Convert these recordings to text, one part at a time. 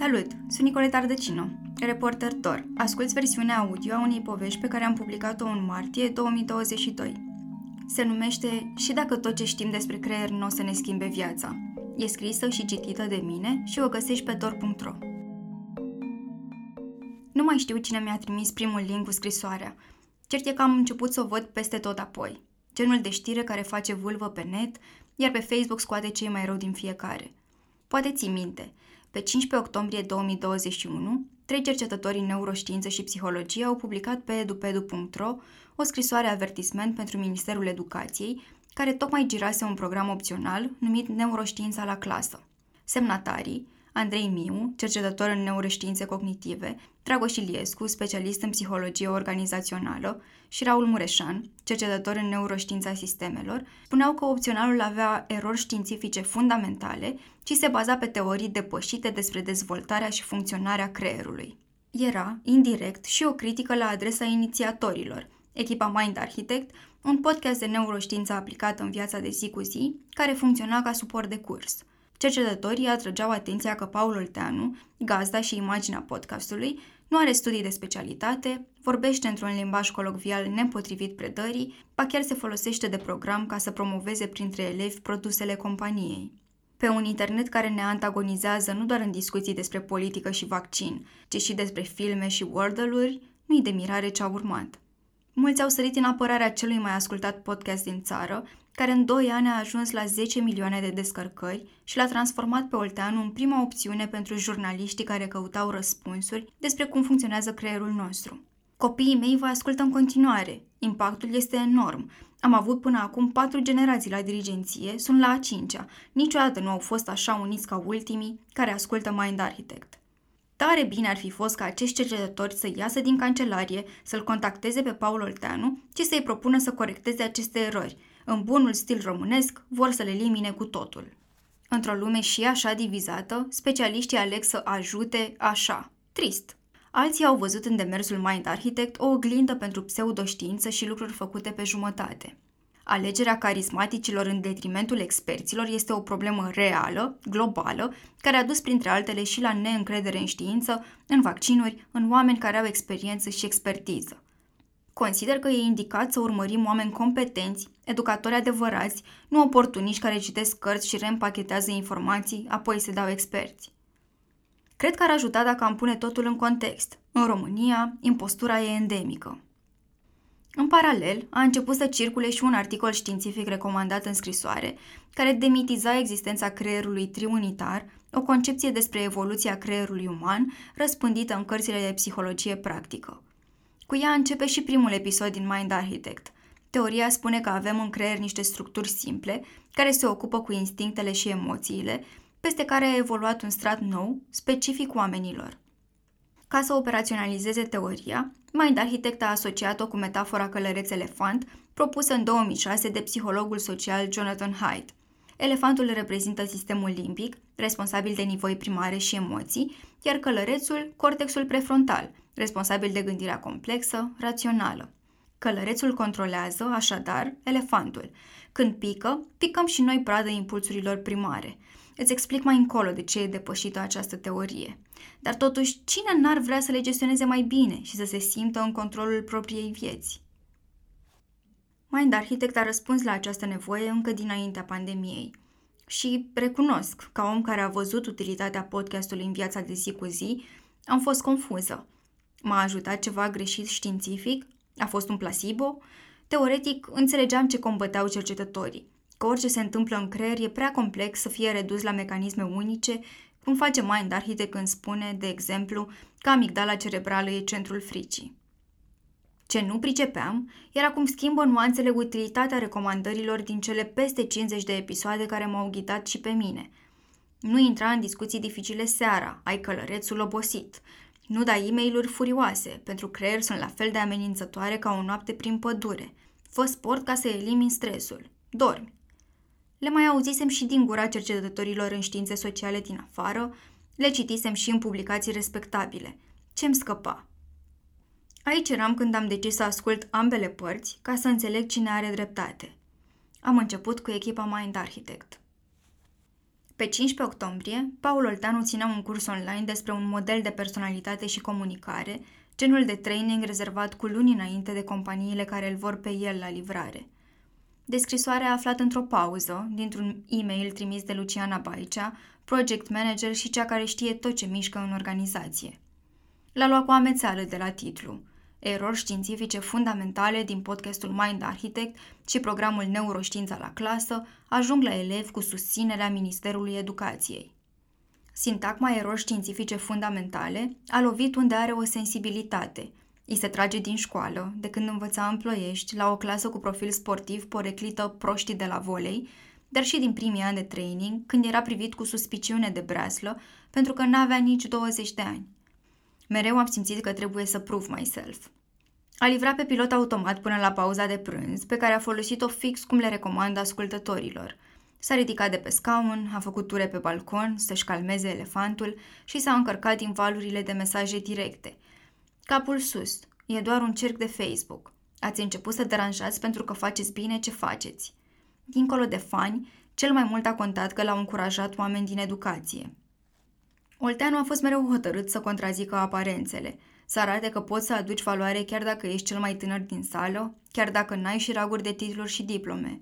Salut! Sunt Nicoleta Ardăcino, reporter TOR. Asculți versiunea audio a unei povești pe care am publicat-o în martie 2022. Se numește Și dacă tot ce știm despre creier nu o să ne schimbe viața. E scrisă și citită de mine și o găsești pe tor.ro. Nu mai știu cine mi-a trimis primul link cu scrisoarea. Cert e că am început să o văd peste tot apoi. Genul de știre care face vâlvă pe net, iar pe Facebook scoate cei mai rău din fiecare. Poate ții minte – pe 15 octombrie 2021, trei cercetători în neuroștiință și psihologie au publicat pe edupedu.ro o scrisoare avertisment pentru Ministerul Educației, care tocmai girase un program opțional numit Neuroștiința la clasă. Semnatarii, Andrei Miu, cercetător în neuroștiințe cognitive, Dragoș Iliescu, specialist în psihologie organizațională, și Raul Mureșan, cercetător în neuroștiința sistemelor, spuneau că opționalul avea erori științifice fundamentale și se baza pe teorii depășite despre dezvoltarea și funcționarea creierului. Era, indirect, și o critică la adresa inițiatorilor, echipa Mind Architect, un podcast de neuroștiință aplicată în viața de zi cu zi, care funcționa ca suport de curs – Cercetătorii atrăgeau atenția că Paul Olteanu, gazda și imaginea podcastului, nu are studii de specialitate, vorbește într-un limbaj colocvial nepotrivit predării, ba chiar se folosește de program ca să promoveze printre elevi produsele companiei. Pe un internet care ne antagonizează nu doar în discuții despre politică și vaccin, ci și despre filme și wordle-uri, nu-i de mirare ce a urmat. Mulți au sărit în apărarea celui mai ascultat podcast din țară, care în 2 ani a ajuns la 10 milioane de descărcări și l-a transformat pe Olteanu în prima opțiune pentru jurnaliștii care căutau răspunsuri despre cum funcționează creierul nostru. Copiii mei vă ascultă în continuare. Impactul este enorm. Am avut până acum patru generații la dirigenție, sunt la a cincea. Niciodată nu au fost așa uniți ca ultimii care ascultă Mind Architect. Tare bine ar fi fost ca acești cercetători să iasă din cancelarie, să-l contacteze pe Paul Olteanu și să-i propună să corecteze aceste erori. În bunul stil românesc, vor să le elimine cu totul. Într-o lume și așa divizată, specialiștii aleg să ajute așa. Trist. Alții au văzut în demersul Mind Architect o oglindă pentru pseudoștiință și lucruri făcute pe jumătate. Alegerea carismaticilor în detrimentul experților este o problemă reală, globală, care a dus printre altele și la neîncredere în știință, în vaccinuri, în oameni care au experiență și expertiză. Consider că e indicat să urmărim oameni competenți, educatori adevărați, nu oportuniști care citesc cărți și reîmpachetează informații, apoi se dau experți. Cred că ar ajuta dacă am pune totul în context. În România, impostura e endemică. În paralel, a început să circule și un articol științific recomandat în scrisoare, care demitiza existența creierului triunitar, o concepție despre evoluția creierului uman, răspândită în cărțile de psihologie practică. Cu ea începe și primul episod din Mind Architect. Teoria spune că avem în creier niște structuri simple, care se ocupă cu instinctele și emoțiile, peste care a evoluat un strat nou, specific oamenilor. Ca să operaționalizeze teoria, Mind Architect a asociat-o cu metafora călăreț-elefant, propusă în 2006 de psihologul social Jonathan Haidt. Elefantul reprezintă sistemul limbic, responsabil de nivoi primare și emoții, iar călărețul, cortexul prefrontal, responsabil de gândirea complexă, rațională. Călărețul controlează, așadar, elefantul. Când pică, picăm și noi pradă impulsurilor primare. Îți explic mai încolo de ce e depășită această teorie. Dar totuși, cine n-ar vrea să le gestioneze mai bine și să se simtă în controlul propriei vieți? Mind Architect a răspuns la această nevoie încă dinaintea pandemiei. Și recunosc, ca om care a văzut utilitatea podcastului în viața de zi cu zi, am fost confuză. M-a ajutat ceva greșit științific? A fost un placebo? Teoretic, înțelegeam ce combăteau cercetătorii, că orice se întâmplă în creier e prea complex să fie redus la mecanisme unice, cum face Mind Architect când spune, de exemplu, că amigdala cerebrală e centrul fricii. Ce nu pricepeam era cum schimbă nuanțele utilitatea recomandărilor din cele peste 50 de episoade care m-au ghidat și pe mine. Nu intra în discuții dificile seara, ai călărețul obosit. Nu da e mail furioase, pentru creier sunt la fel de amenințătoare ca o noapte prin pădure. Fă sport ca să elimini stresul. Dormi. Le mai auzisem și din gura cercetătorilor în științe sociale din afară, le citisem și în publicații respectabile. Ce-mi scăpa? Aici eram când am decis să ascult ambele părți ca să înțeleg cine are dreptate. Am început cu echipa Mind Architect. Pe 15 octombrie, Paul Olteanu ținea un curs online despre un model de personalitate și comunicare, genul de training rezervat cu luni înainte de companiile care îl vor pe el la livrare. Descrisoarea a aflat într-o pauză, dintr-un e-mail trimis de Luciana Baicea, project manager și cea care știe tot ce mișcă în organizație. L-a luat cu amețeală de la titlu. Erori științifice fundamentale din podcastul Mind Architect și programul Neuroștiința la clasă ajung la elevi cu susținerea Ministerului Educației. Sintagma erori științifice fundamentale a lovit unde are o sensibilitate. Îi se trage din școală, de când învăța în ploiești, la o clasă cu profil sportiv poreclită proștii de la volei, dar și din primii ani de training, când era privit cu suspiciune de breaslă, pentru că n-avea nici 20 de ani. Mereu am simțit că trebuie să prove myself. A livrat pe pilot automat până la pauza de prânz, pe care a folosit-o fix cum le recomandă ascultătorilor. S-a ridicat de pe scaun, a făcut ture pe balcon să-și calmeze elefantul și s-a încărcat din valurile de mesaje directe. Capul sus, e doar un cerc de Facebook. Ați început să deranjați pentru că faceți bine ce faceți. Dincolo de fani, cel mai mult a contat că l-au încurajat oameni din educație. Olteanu a fost mereu hotărât să contrazică aparențele, să arate că poți să aduci valoare chiar dacă ești cel mai tânăr din sală, chiar dacă n-ai și raguri de titluri și diplome.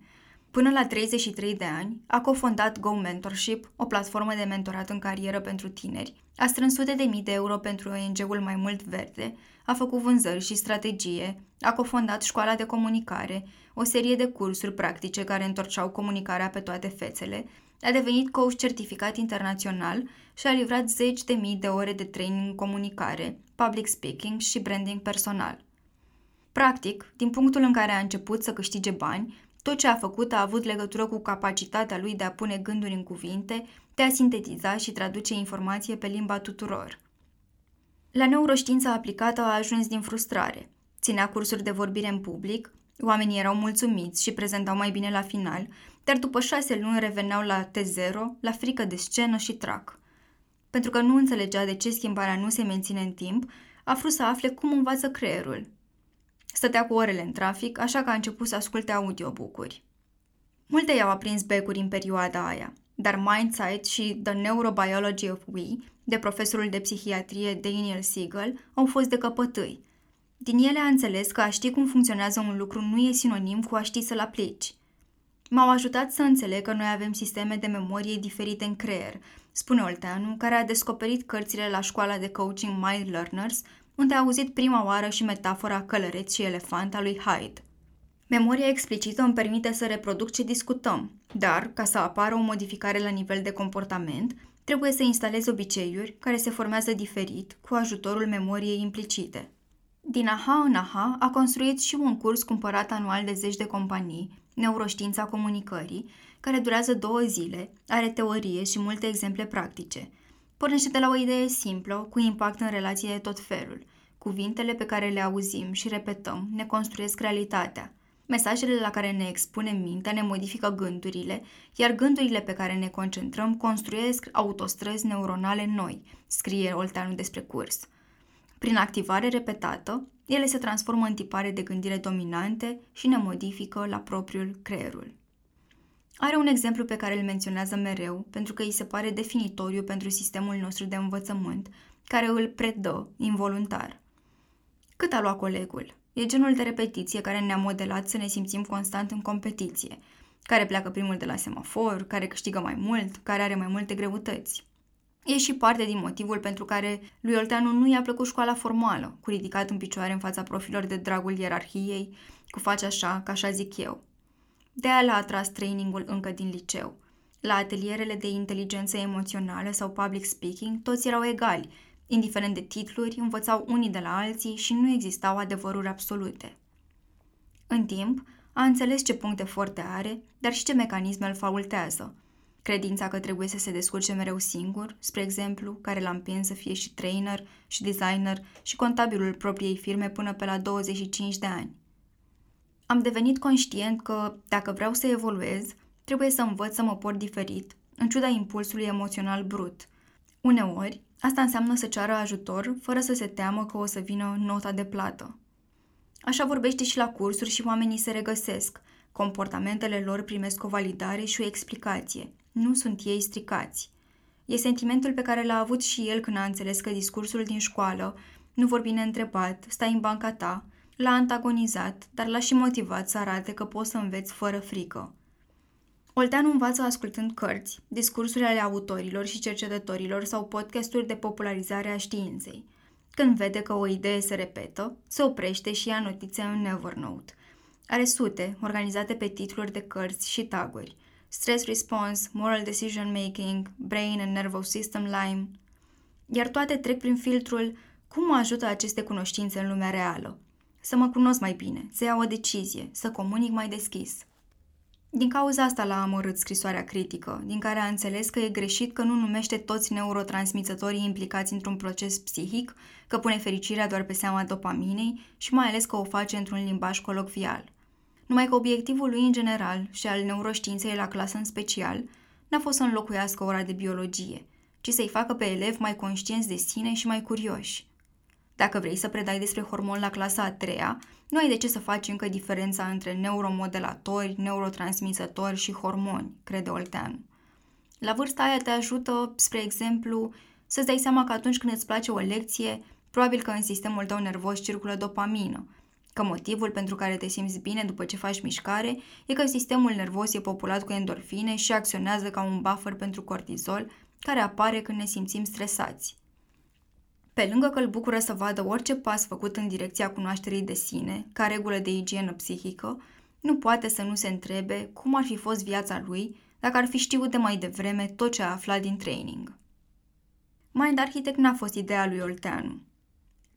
Până la 33 de ani, a cofondat Go Mentorship, o platformă de mentorat în carieră pentru tineri, a strâns sute de mii de euro pentru ONG-ul Mai Mult Verde, a făcut vânzări și strategie, a cofondat școala de comunicare, o serie de cursuri practice care întorceau comunicarea pe toate fețele, a devenit coach certificat internațional și a livrat zeci de mii de ore de training în comunicare, public speaking și branding personal. Practic, din punctul în care a început să câștige bani, tot ce a făcut a avut legătură cu capacitatea lui de a pune gânduri în cuvinte, de a sintetiza și traduce informație pe limba tuturor. La neuroștiința aplicată a ajuns din frustrare. Ținea cursuri de vorbire în public, oamenii erau mulțumiți și prezentau mai bine la final, dar după șase luni reveneau la T0, la frică de scenă și trac. Pentru că nu înțelegea de ce schimbarea nu se menține în timp, a vrut să afle cum învață creierul. Stătea cu orele în trafic, așa că a început să asculte audiobook-uri. Multe i-au aprins becuri în perioada aia, dar Mindsight și The Neurobiology of We, de profesorul de psihiatrie Daniel Siegel, au fost de căpătâi. Din ele a înțeles că a ști cum funcționează un lucru nu e sinonim cu a ști să-l aplici. M-au ajutat să înțeleg că noi avem sisteme de memorie diferite în creier, spune Olteanu, care a descoperit cărțile la școala de coaching Mind Learners, unde a auzit prima oară și metafora călăreț și elefant a lui Hyde. Memoria explicită îmi permite să reproduc ce discutăm, dar, ca să apară o modificare la nivel de comportament, trebuie să instalez obiceiuri care se formează diferit cu ajutorul memoriei implicite. Din aha în aha a construit și un curs cumpărat anual de zeci de companii, Neuroștiința comunicării, care durează două zile, are teorie și multe exemple practice. Pornește de la o idee simplă, cu impact în relații de tot felul. Cuvintele pe care le auzim și repetăm ne construiesc realitatea. Mesajele la care ne expunem mintea ne modifică gândurile, iar gândurile pe care ne concentrăm construiesc autostrăzi neuronale noi, scrie Olteanu despre curs. Prin activare repetată, ele se transformă în tipare de gândire dominante și ne modifică la propriul creierul. Are un exemplu pe care îl menționează mereu, pentru că îi se pare definitoriu pentru sistemul nostru de învățământ, care îl predă involuntar. Cât a luat colegul? E genul de repetiție care ne-a modelat să ne simțim constant în competiție, care pleacă primul de la semafor, care câștigă mai mult, care are mai multe greutăți. E și parte din motivul pentru care lui Olteanu nu i-a plăcut școala formală, cu ridicat în picioare în fața profilor de dragul ierarhiei, cu face așa, ca așa zic eu. De aia l-a atras trainingul încă din liceu. La atelierele de inteligență emoțională sau public speaking, toți erau egali, indiferent de titluri, învățau unii de la alții și nu existau adevăruri absolute. În timp, a înțeles ce puncte forte are, dar și ce mecanisme îl faultează – Credința că trebuie să se descurce mereu singur, spre exemplu, care l-a împins să fie și trainer, și designer, și contabilul propriei firme până pe la 25 de ani. Am devenit conștient că, dacă vreau să evoluez, trebuie să învăț să mă port diferit, în ciuda impulsului emoțional brut. Uneori, asta înseamnă să ceară ajutor fără să se teamă că o să vină nota de plată. Așa vorbește și la cursuri și oamenii se regăsesc. Comportamentele lor primesc o validare și o explicație, nu sunt ei stricați. E sentimentul pe care l-a avut și el când a înțeles că discursul din școală, nu vorbi neîntrebat, stai în banca ta, l-a antagonizat, dar l-a și motivat să arate că poți să înveți fără frică. Olteanu învață ascultând cărți, discursuri ale autorilor și cercetătorilor sau podcasturi de popularizare a științei. Când vede că o idee se repetă, se oprește și ia notițe în Evernote. Are sute, organizate pe titluri de cărți și taguri. Stress Response, Moral Decision Making, Brain and Nervous System Lime. Iar toate trec prin filtrul cum mă ajută aceste cunoștințe în lumea reală. Să mă cunosc mai bine, să iau o decizie, să comunic mai deschis. Din cauza asta l-a amărât scrisoarea critică, din care a înțeles că e greșit că nu numește toți neurotransmițătorii implicați într-un proces psihic, că pune fericirea doar pe seama dopaminei și mai ales că o face într-un limbaj colocvial. Numai că obiectivul lui în general și al neuroștiinței la clasă în special n-a fost să înlocuiască ora de biologie, ci să-i facă pe elevi mai conștienți de sine și mai curioși. Dacă vrei să predai despre hormon la clasa a treia, nu ai de ce să faci încă diferența între neuromodelatori, neurotransmisători și hormoni, crede Olteanu. La vârsta aia te ajută, spre exemplu, să-ți dai seama că atunci când îți place o lecție, probabil că în sistemul tău nervos circulă dopamină, că motivul pentru care te simți bine după ce faci mișcare e că sistemul nervos e populat cu endorfine și acționează ca un buffer pentru cortizol care apare când ne simțim stresați. Pe lângă că îl bucură să vadă orice pas făcut în direcția cunoașterii de sine, ca regulă de igienă psihică, nu poate să nu se întrebe cum ar fi fost viața lui dacă ar fi știut de mai devreme tot ce a aflat din training. Mind Architect n-a fost ideea lui Olteanu.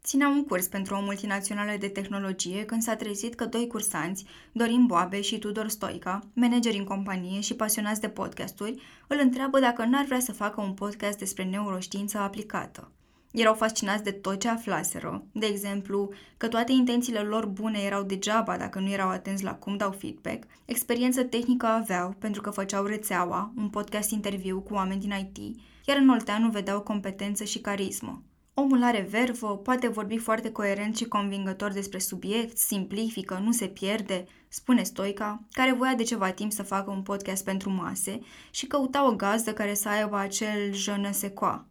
Ținea un curs pentru o multinațională de tehnologie când s-a trezit că doi cursanți, Dorin Boabe și Tudor Stoica, manageri în companie și pasionați de podcasturi, îl întreabă dacă n-ar vrea să facă un podcast despre neuroștiință aplicată. Erau fascinați de tot ce aflaseră, de exemplu, că toate intențiile lor bune erau degeaba dacă nu erau atenți la cum dau feedback, experiență tehnică aveau pentru că făceau rețeaua, un podcast interviu cu oameni din IT, iar în Olteanu vedeau competență și carismă. Omul are vervă, poate vorbi foarte coerent și convingător despre subiect, simplifică, nu se pierde, spune Stoica, care voia de ceva timp să facă un podcast pentru mase și căuta o gazdă care să aibă acel je ne sais quoi,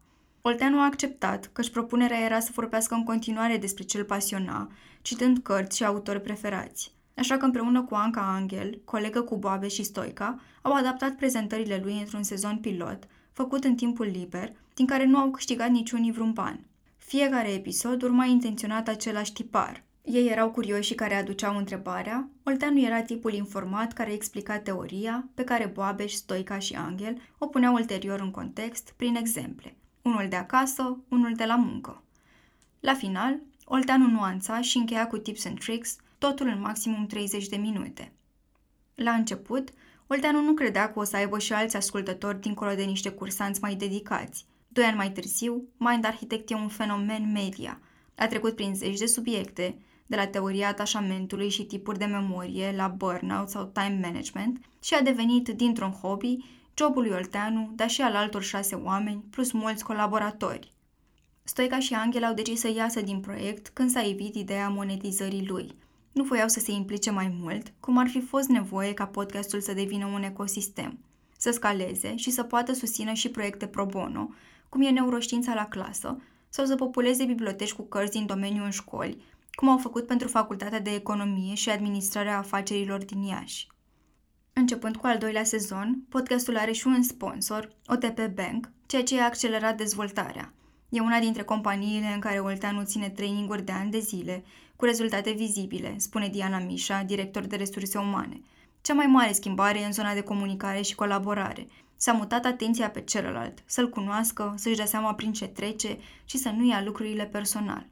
Olteanu a acceptat, căci propunerea era să vorbească în continuare despre cel pasiona, citând cărți și autori preferați. Așa că împreună cu Anca Angel, colegă cu Boabe și Stoica, au adaptat prezentările lui într-un sezon pilot, făcut în timpul liber, din care nu au câștigat niciun vreun ban. Fiecare episod urma intenționat același tipar. Ei erau curioși și care aduceau întrebarea, Olteanu era tipul informat care explica teoria, pe care Boabeș, Stoica și Angel o puneau ulterior în context, prin exemple unul de acasă, unul de la muncă. La final, Olteanu nuanța și încheia cu tips and tricks, totul în maximum 30 de minute. La început, Olteanu nu credea că o să aibă și alți ascultători dincolo de niște cursanți mai dedicați. Doi ani mai târziu, Mind Architect e un fenomen media. A trecut prin zeci de subiecte, de la teoria atașamentului și tipuri de memorie la burnout sau time management și a devenit, dintr-un hobby, jobul lui Olteanu, dar și al altor șase oameni, plus mulți colaboratori. Stoica și Angela au decis să iasă din proiect când s-a evit ideea monetizării lui. Nu voiau să se implice mai mult, cum ar fi fost nevoie ca podcastul să devină un ecosistem, să scaleze și să poată susține și proiecte pro bono, cum e neuroștiința la clasă, sau să populeze biblioteci cu cărți din domeniul în școli, cum au făcut pentru Facultatea de Economie și Administrarea Afacerilor din Iași. Începând cu al doilea sezon, podcastul are și un sponsor, OTP Bank, ceea ce a accelerat dezvoltarea. E una dintre companiile în care Olteanu ține traininguri de ani de zile, cu rezultate vizibile, spune Diana Mișa, director de resurse umane. Cea mai mare schimbare e în zona de comunicare și colaborare. S-a mutat atenția pe celălalt, să-l cunoască, să-și dea seama prin ce trece și să nu ia lucrurile personal.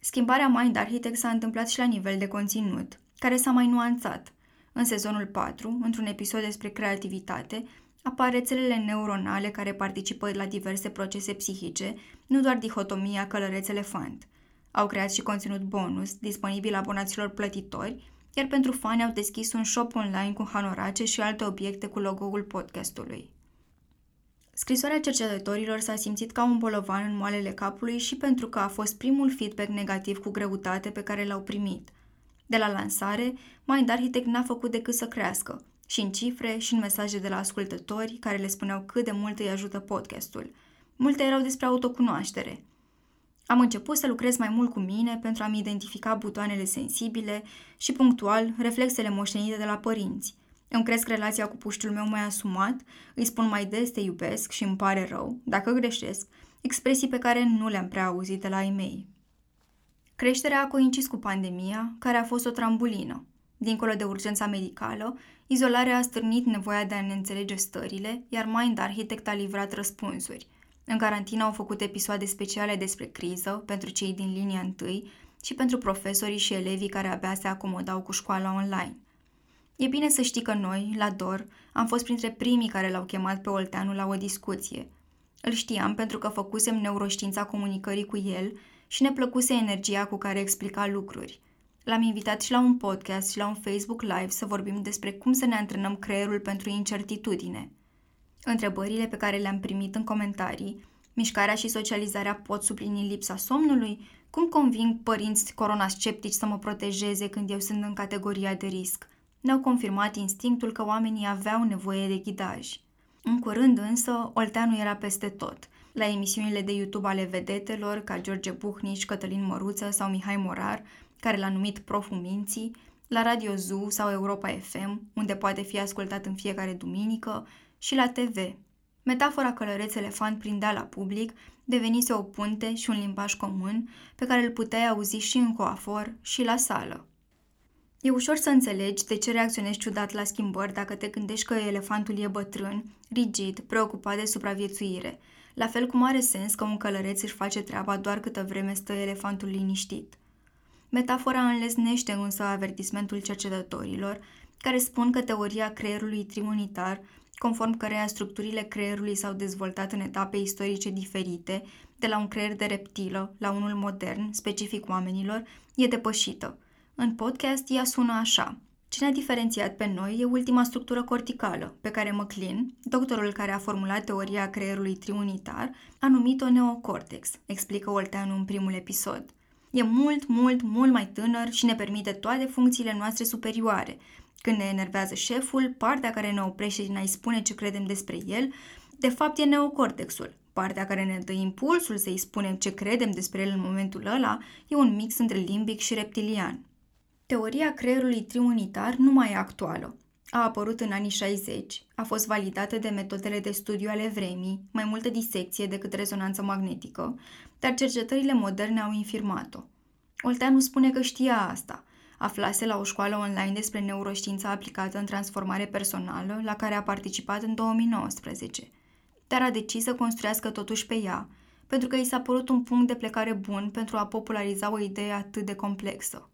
Schimbarea Mind Architect s-a întâmplat și la nivel de conținut, care s-a mai nuanțat. În sezonul 4, într-un episod despre creativitate, apar rețelele neuronale care participă la diverse procese psihice, nu doar dihotomia călăreț-elefant. Au creat și conținut bonus, disponibil abonaților plătitori, iar pentru fani au deschis un shop online cu hanorace și alte obiecte cu logo-ul podcastului. Scrisoarea cercetătorilor s-a simțit ca un bolovan în moalele capului și pentru că a fost primul feedback negativ cu greutate pe care l-au primit – de la lansare, Mind Architect n-a făcut decât să crească și în cifre și în mesaje de la ascultători care le spuneau cât de mult îi ajută podcastul. Multe erau despre autocunoaștere. Am început să lucrez mai mult cu mine pentru a-mi identifica butoanele sensibile și punctual reflexele moștenite de la părinți. Îmi cresc relația cu puștiul meu mai asumat, îi spun mai des te iubesc și îmi pare rău, dacă greșesc, expresii pe care nu le-am prea auzit de la ei mei. Creșterea a coincis cu pandemia, care a fost o trambulină. Dincolo de urgența medicală, izolarea a stârnit nevoia de a ne înțelege stările, iar Mind Architect a livrat răspunsuri. În carantină au făcut episoade speciale despre criză pentru cei din linia întâi și pentru profesorii și elevii care abia se acomodau cu școala online. E bine să știi că noi, la DOR, am fost printre primii care l-au chemat pe Olteanu la o discuție. Îl știam pentru că făcusem neuroștiința comunicării cu el și ne plăcuse energia cu care explica lucruri. L-am invitat și la un podcast și la un Facebook Live să vorbim despre cum să ne antrenăm creierul pentru incertitudine. Întrebările pe care le-am primit în comentarii, mișcarea și socializarea pot suplini lipsa somnului, cum conving părinți coronasceptici să mă protejeze când eu sunt în categoria de risc, ne-au confirmat instinctul că oamenii aveau nevoie de ghidaj. În curând însă, Olteanu era peste tot – la emisiunile de YouTube ale vedetelor ca George Buhnici, Cătălin Măruță sau Mihai Morar, care l-a numit Proful Minții, la Radio Zoo sau Europa FM, unde poate fi ascultat în fiecare duminică, și la TV. Metafora călăreț elefant prindea la public, devenise o punte și un limbaj comun pe care îl puteai auzi și în coafor și la sală. E ușor să înțelegi de ce reacționezi ciudat la schimbări dacă te gândești că elefantul e bătrân, rigid, preocupat de supraviețuire – la fel cum are sens că un călăreț își face treaba doar câtă vreme stă elefantul liniștit. Metafora înlesnește însă avertismentul cercetătorilor, care spun că teoria creierului triunitar, conform căreia structurile creierului s-au dezvoltat în etape istorice diferite, de la un creier de reptilă la unul modern, specific oamenilor, e depășită. În podcast ea sună așa – ce ne-a diferențiat pe noi e ultima structură corticală, pe care McLean, doctorul care a formulat teoria creierului triunitar, a numit-o neocortex, explică Olteanu în primul episod. E mult, mult, mult mai tânăr și ne permite toate funcțiile noastre superioare. Când ne enervează șeful, partea care ne oprește din a-i spune ce credem despre el, de fapt e neocortexul. Partea care ne dă impulsul să-i spunem ce credem despre el în momentul ăla e un mix între limbic și reptilian. Teoria creierului triunitar nu mai e actuală. A apărut în anii 60, a fost validată de metodele de studiu ale vremii, mai multă disecție decât rezonanță magnetică, dar cercetările moderne au infirmat-o. Olteanu spune că știa asta. Aflase la o școală online despre neuroștiința aplicată în transformare personală, la care a participat în 2019. Dar a decis să construiască totuși pe ea, pentru că i s-a părut un punct de plecare bun pentru a populariza o idee atât de complexă.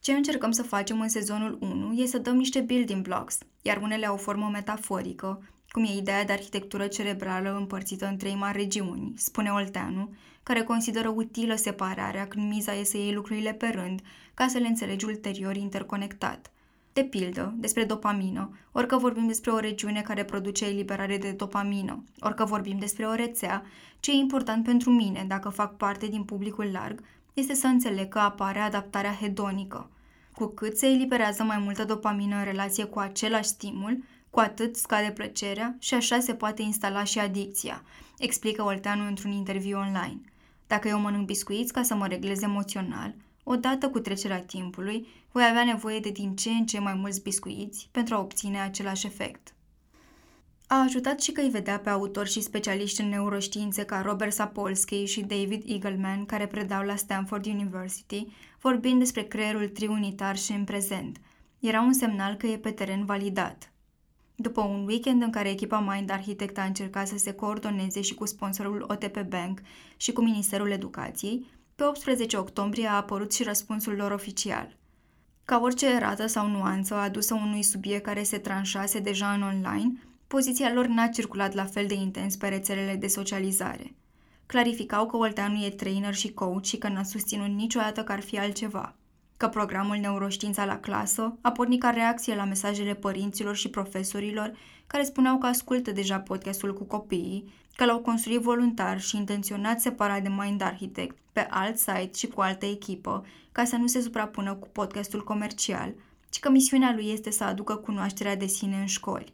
Ce încercăm să facem în sezonul 1 e să dăm niște building blocks, iar unele au formă metaforică, cum e ideea de arhitectură cerebrală împărțită în trei mari regiuni, spune Olteanu, care consideră utilă separarea când miza e să iei lucrurile pe rând, ca să le înțelegi ulterior interconectat. De pildă, despre dopamină, orică vorbim despre o regiune care produce eliberare de dopamină, orică vorbim despre o rețea, ce e important pentru mine dacă fac parte din publicul larg, este să înțeleg că apare adaptarea hedonică. Cu cât se eliberează mai multă dopamină în relație cu același stimul, cu atât scade plăcerea și așa se poate instala și adicția, explică Olteanu într-un interviu online. Dacă eu mănânc biscuiți ca să mă reglez emoțional, odată cu trecerea timpului, voi avea nevoie de din ce în ce mai mulți biscuiți pentru a obține același efect. A ajutat și că îi vedea pe autori și specialiști în neuroștiințe ca Robert Sapolsky și David Eagleman, care predau la Stanford University, vorbind despre creierul triunitar și în prezent. Era un semnal că e pe teren validat. După un weekend în care echipa Mind Architect a încercat să se coordoneze și cu sponsorul OTP Bank și cu Ministerul Educației, pe 18 octombrie a apărut și răspunsul lor oficial. Ca orice erată sau nuanță adusă unui subiect care se tranșase deja în online, Poziția lor n-a circulat la fel de intens pe rețelele de socializare. Clarificau că Olteanu e trainer și coach și că n-a susținut niciodată că ar fi altceva. Că programul Neuroștiința la clasă a pornit ca reacție la mesajele părinților și profesorilor care spuneau că ascultă deja podcastul cu copiii, că l-au construit voluntar și intenționat separat de Mind Architect pe alt site și cu altă echipă, ca să nu se suprapună cu podcastul comercial – ci că misiunea lui este să aducă cunoașterea de sine în școli.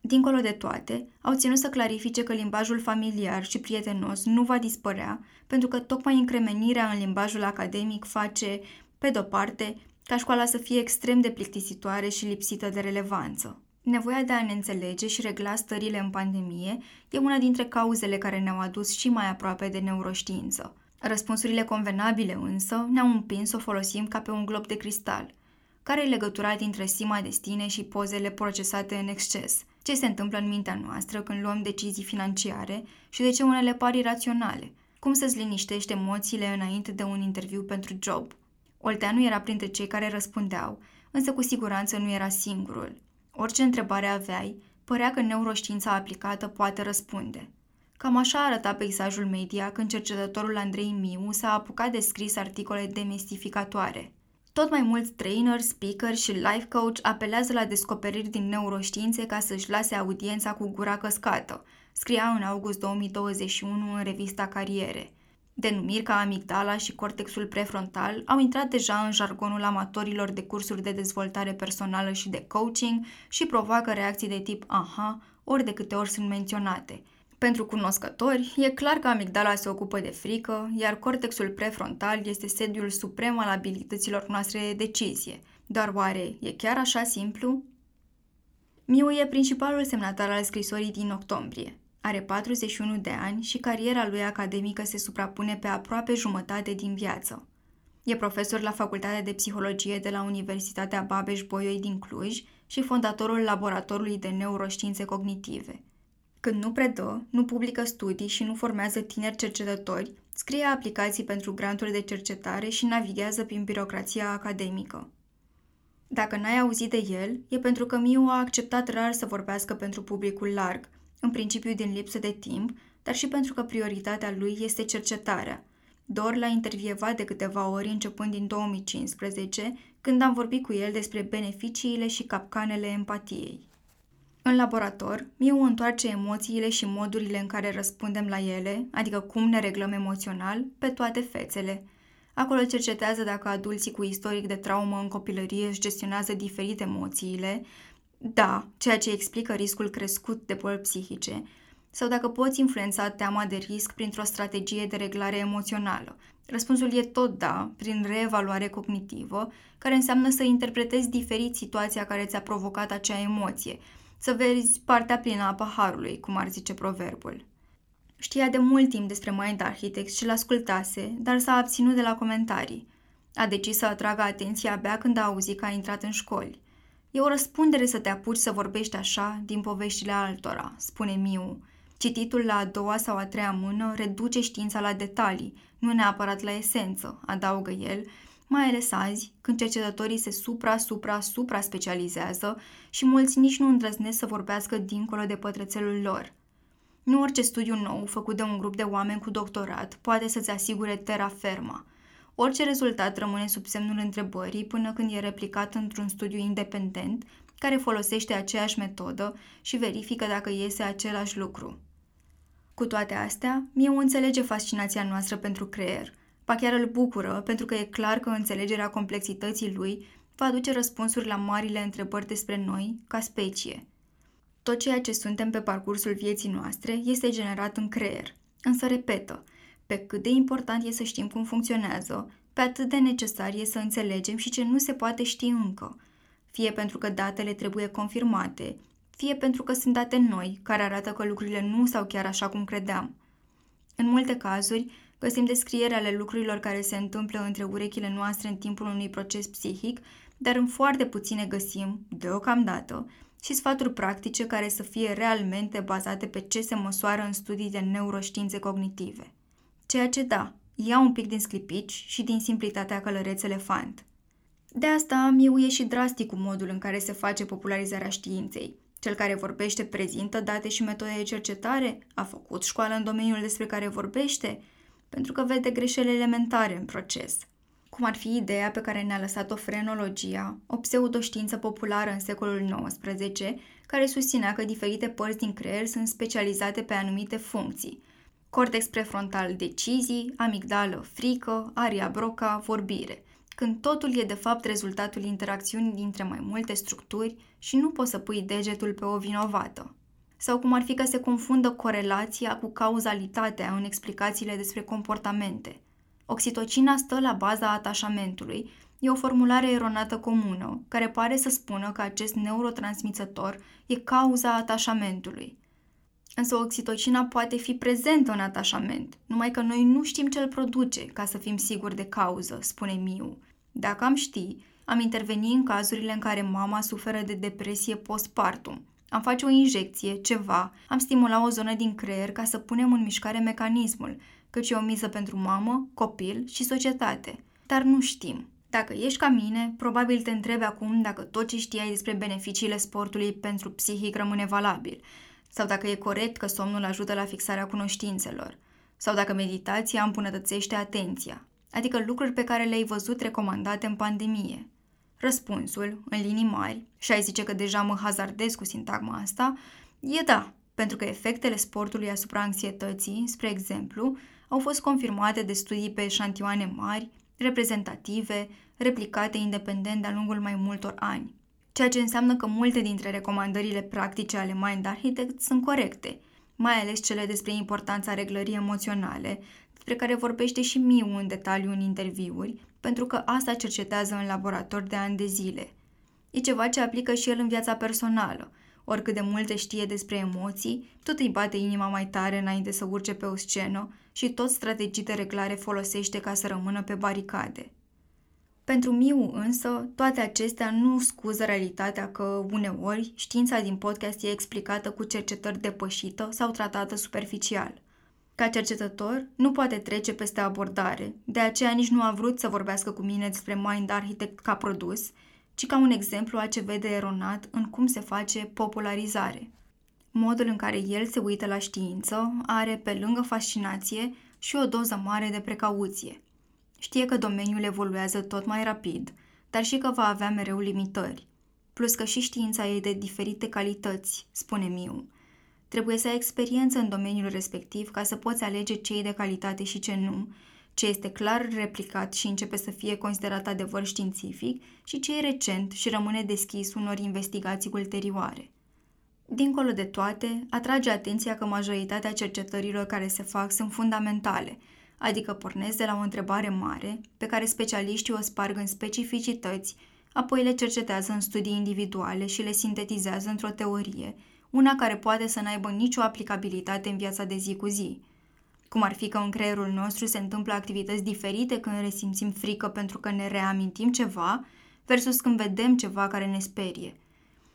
Dincolo de toate, au ținut să clarifice că limbajul familiar și prietenos nu va dispărea, pentru că tocmai încremenirea în limbajul academic face, pe de-o parte, ca școala să fie extrem de plictisitoare și lipsită de relevanță. Nevoia de a ne înțelege și regla stările în pandemie e una dintre cauzele care ne-au adus și mai aproape de neuroștiință. Răspunsurile convenabile însă ne-au împins să o folosim ca pe un glob de cristal. Care e legătura dintre sima de stine și pozele procesate în exces? Ce se întâmplă în mintea noastră când luăm decizii financiare și de ce unele par iraționale? Cum să-ți liniștești emoțiile înainte de un interviu pentru job? Olteanu era printre cei care răspundeau, însă cu siguranță nu era singurul. Orice întrebare aveai, părea că neuroștiința aplicată poate răspunde. Cam așa arăta peisajul media când cercetătorul Andrei Miu s-a apucat de scris articole demistificatoare. Tot mai mulți trainer, speaker și life coach apelează la descoperiri din neuroștiințe ca să-și lase audiența cu gura căscată, scria în august 2021 în revista Cariere – Denumiri ca amigdala și cortexul prefrontal au intrat deja în jargonul amatorilor de cursuri de dezvoltare personală și de coaching și provoacă reacții de tip aha ori de câte ori sunt menționate. Pentru cunoscători, e clar că amigdala se ocupă de frică, iar cortexul prefrontal este sediul suprem al abilităților noastre de decizie. Dar oare e chiar așa simplu? Miu e principalul semnatar al scrisorii din octombrie. Are 41 de ani și cariera lui academică se suprapune pe aproape jumătate din viață. E profesor la Facultatea de Psihologie de la Universitatea Babeș-Bolyai din Cluj și fondatorul Laboratorului de Neuroștiințe Cognitive. Când nu predă, nu publică studii și nu formează tineri cercetători, scrie aplicații pentru granturi de cercetare și navighează prin birocrația academică. Dacă n-ai auzit de el, e pentru că Miu a acceptat rar să vorbească pentru publicul larg – în principiu din lipsă de timp, dar și pentru că prioritatea lui este cercetarea. Dor l-a intervievat de câteva ori începând din 2015, când am vorbit cu el despre beneficiile și capcanele empatiei. În laborator, Miu întoarce emoțiile și modurile în care răspundem la ele, adică cum ne reglăm emoțional, pe toate fețele. Acolo cercetează dacă adulții cu istoric de traumă în copilărie își gestionează diferit emoțiile, da, ceea ce explică riscul crescut de boli psihice, sau dacă poți influența teama de risc printr-o strategie de reglare emoțională. Răspunsul e tot da, prin reevaluare cognitivă, care înseamnă să interpretezi diferit situația care ți-a provocat acea emoție, să vezi partea plină a paharului, cum ar zice proverbul. Știa de mult timp despre Mind Architects și l-ascultase, dar s-a abținut de la comentarii. A decis să atragă atenția abia când a auzit că a intrat în școli – E o răspundere să te apuci să vorbești așa din poveștile altora, spune Miu. Cititul la a doua sau a treia mână reduce știința la detalii, nu neapărat la esență, adaugă el, mai ales azi, când cercetătorii se supra-supra-supra specializează și mulți nici nu îndrăznesc să vorbească dincolo de pătrățelul lor. Nu orice studiu nou, făcut de un grup de oameni cu doctorat, poate să-ți asigure terra ferma – Orice rezultat rămâne sub semnul întrebării până când e replicat într-un studiu independent care folosește aceeași metodă și verifică dacă iese același lucru. Cu toate astea, Miu înțelege fascinația noastră pentru creier, pa chiar îl bucură pentru că e clar că înțelegerea complexității lui va aduce răspunsuri la marile întrebări despre noi ca specie. Tot ceea ce suntem pe parcursul vieții noastre este generat în creier, însă repetă, pe cât de important e să știm cum funcționează, pe atât de necesar e să înțelegem și ce nu se poate ști încă, fie pentru că datele trebuie confirmate, fie pentru că sunt date noi care arată că lucrurile nu sau chiar așa cum credeam. În multe cazuri, găsim descriere ale lucrurilor care se întâmplă între urechile noastre în timpul unui proces psihic, dar în foarte puține găsim, deocamdată, și sfaturi practice care să fie realmente bazate pe ce se măsoară în studii de neuroștiințe cognitive ceea ce da, ia un pic din sclipici și din simplitatea călăreț elefant. De asta Miu e și drastic cu modul în care se face popularizarea științei. Cel care vorbește prezintă date și metode de cercetare, a făcut școală în domeniul despre care vorbește, pentru că vede greșeli elementare în proces. Cum ar fi ideea pe care ne-a lăsat-o frenologia, o pseudoștiință populară în secolul XIX, care susținea că diferite părți din creier sunt specializate pe anumite funcții – cortex prefrontal decizii, amigdală frică, aria broca vorbire, când totul e de fapt rezultatul interacțiunii dintre mai multe structuri și nu poți să pui degetul pe o vinovată. Sau cum ar fi că se confundă corelația cu cauzalitatea în explicațiile despre comportamente. Oxitocina stă la baza atașamentului, e o formulare eronată comună, care pare să spună că acest neurotransmițător e cauza atașamentului. Însă oxitocina poate fi prezentă în atașament, numai că noi nu știm ce îl produce ca să fim siguri de cauză, spune Miu. Dacă am ști, am interveni în cazurile în care mama suferă de depresie postpartum. Am face o injecție, ceva, am stimula o zonă din creier ca să punem în mișcare mecanismul, căci e o miză pentru mamă, copil și societate. Dar nu știm. Dacă ești ca mine, probabil te întrebi acum dacă tot ce știai despre beneficiile sportului pentru psihic rămâne valabil, sau dacă e corect că somnul ajută la fixarea cunoștințelor, sau dacă meditația îmbunătățește atenția, adică lucruri pe care le-ai văzut recomandate în pandemie. Răspunsul, în linii mari, și ai zice că deja mă hazardez cu sintagma asta, e da, pentru că efectele sportului asupra anxietății, spre exemplu, au fost confirmate de studii pe eșantioane mari, reprezentative, replicate independent de-a lungul mai multor ani. Ceea ce înseamnă că multe dintre recomandările practice ale Mind Architect sunt corecte, mai ales cele despre importanța reglării emoționale, despre care vorbește și Miu în detaliu în interviuri, pentru că asta cercetează în laborator de ani de zile. E ceva ce aplică și el în viața personală. Oricât de multe știe despre emoții, tot îi bate inima mai tare înainte să urce pe o scenă și tot strategii de reglare folosește ca să rămână pe baricade. Pentru Miu însă, toate acestea nu scuză realitatea că, uneori, știința din podcast e explicată cu cercetări depășită sau tratată superficial – ca cercetător, nu poate trece peste abordare, de aceea nici nu a vrut să vorbească cu mine despre Mind Architect ca produs, ci ca un exemplu a ce vede eronat în cum se face popularizare. Modul în care el se uită la știință are, pe lângă fascinație, și o doză mare de precauție. Știe că domeniul evoluează tot mai rapid, dar și că va avea mereu limitări. Plus că și știința e de diferite calități, spune Miu. Trebuie să ai experiență în domeniul respectiv ca să poți alege ce e de calitate și ce nu, ce este clar replicat și începe să fie considerat adevăr științific și ce e recent și rămâne deschis unor investigații ulterioare. Dincolo de toate, atrage atenția că majoritatea cercetărilor care se fac sunt fundamentale, adică pornesc de la o întrebare mare, pe care specialiștii o sparg în specificități, apoi le cercetează în studii individuale și le sintetizează într-o teorie, una care poate să n-aibă nicio aplicabilitate în viața de zi cu zi. Cum ar fi că în creierul nostru se întâmplă activități diferite când resimțim frică pentru că ne reamintim ceva versus când vedem ceva care ne sperie.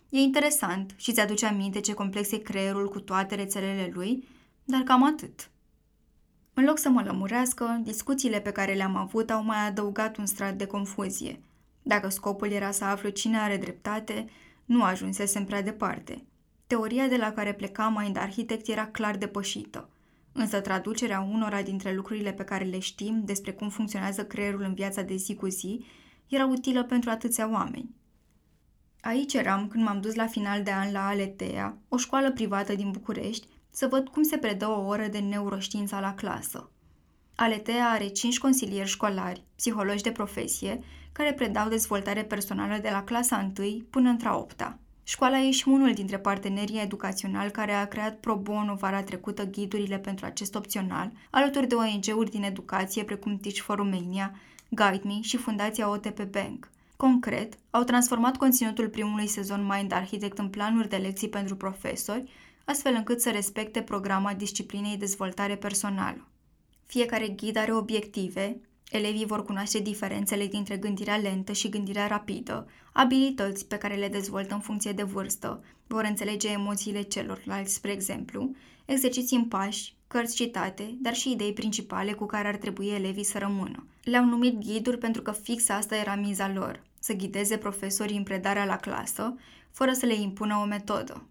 E interesant și ți aduce aminte ce complex e creierul cu toate rețelele lui, dar cam atât. În loc să mă lămurească, discuțiile pe care le-am avut au mai adăugat un strat de confuzie. Dacă scopul era să aflu cine are dreptate, nu ajunsesem prea departe. Teoria de la care pleca Mind Architect era clar depășită, însă traducerea unora dintre lucrurile pe care le știm despre cum funcționează creierul în viața de zi cu zi era utilă pentru atâția oameni. Aici eram când m-am dus la final de an la Aletea, o școală privată din București, să văd cum se predă o oră de neuroștiința la clasă. Aletea are cinci consilieri școlari, psihologi de profesie, care predau dezvoltare personală de la clasa 1 până într-a 8 -a. Școala e și unul dintre partenerii educaționali care a creat pro bono vara trecută ghidurile pentru acest opțional, alături de ONG-uri din educație precum Teach for Romania, Guide Me și Fundația OTP Bank. Concret, au transformat conținutul primului sezon Mind Architect în planuri de lecții pentru profesori, astfel încât să respecte programa disciplinei dezvoltare personală. Fiecare ghid are obiective, Elevii vor cunoaște diferențele dintre gândirea lentă și gândirea rapidă, abilități pe care le dezvoltă în funcție de vârstă, vor înțelege emoțiile celorlalți, spre exemplu, exerciții în pași, cărți citate, dar și idei principale cu care ar trebui elevii să rămână. Le-au numit ghiduri pentru că fix asta era miza lor, să ghideze profesorii în predarea la clasă, fără să le impună o metodă.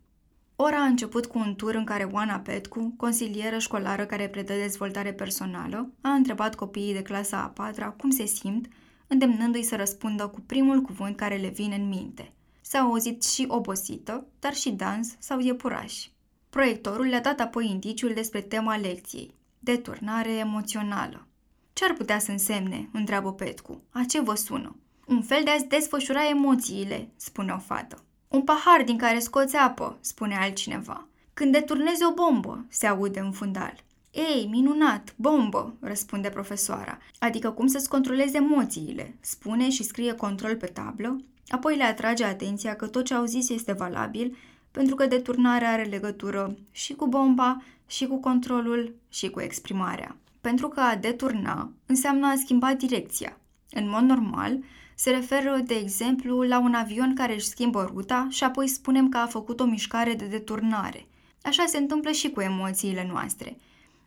Ora a început cu un tur în care Oana Petcu, consilieră școlară care predă dezvoltare personală, a întrebat copiii de clasa a patra cum se simt, îndemnându-i să răspundă cu primul cuvânt care le vine în minte. S-a auzit și obosită, dar și dans sau iepuraș. Proiectorul le-a dat apoi indiciul despre tema lecției, deturnare emoțională. Ce ar putea să însemne? întreabă Petcu. A ce vă sună? Un fel de a-ți desfășura emoțiile, spune o fată. Un pahar din care scoți apă, spune altcineva. Când deturnezi o bombă, se aude în fundal. Ei, minunat, bombă, răspunde profesoara. Adică cum să-ți controlezi emoțiile, spune și scrie control pe tablă, apoi le atrage atenția că tot ce au zis este valabil, pentru că deturnarea are legătură și cu bomba, și cu controlul, și cu exprimarea. Pentru că a deturna înseamnă a schimba direcția. În mod normal, se referă, de exemplu, la un avion care își schimbă ruta și apoi spunem că a făcut o mișcare de deturnare. Așa se întâmplă și cu emoțiile noastre.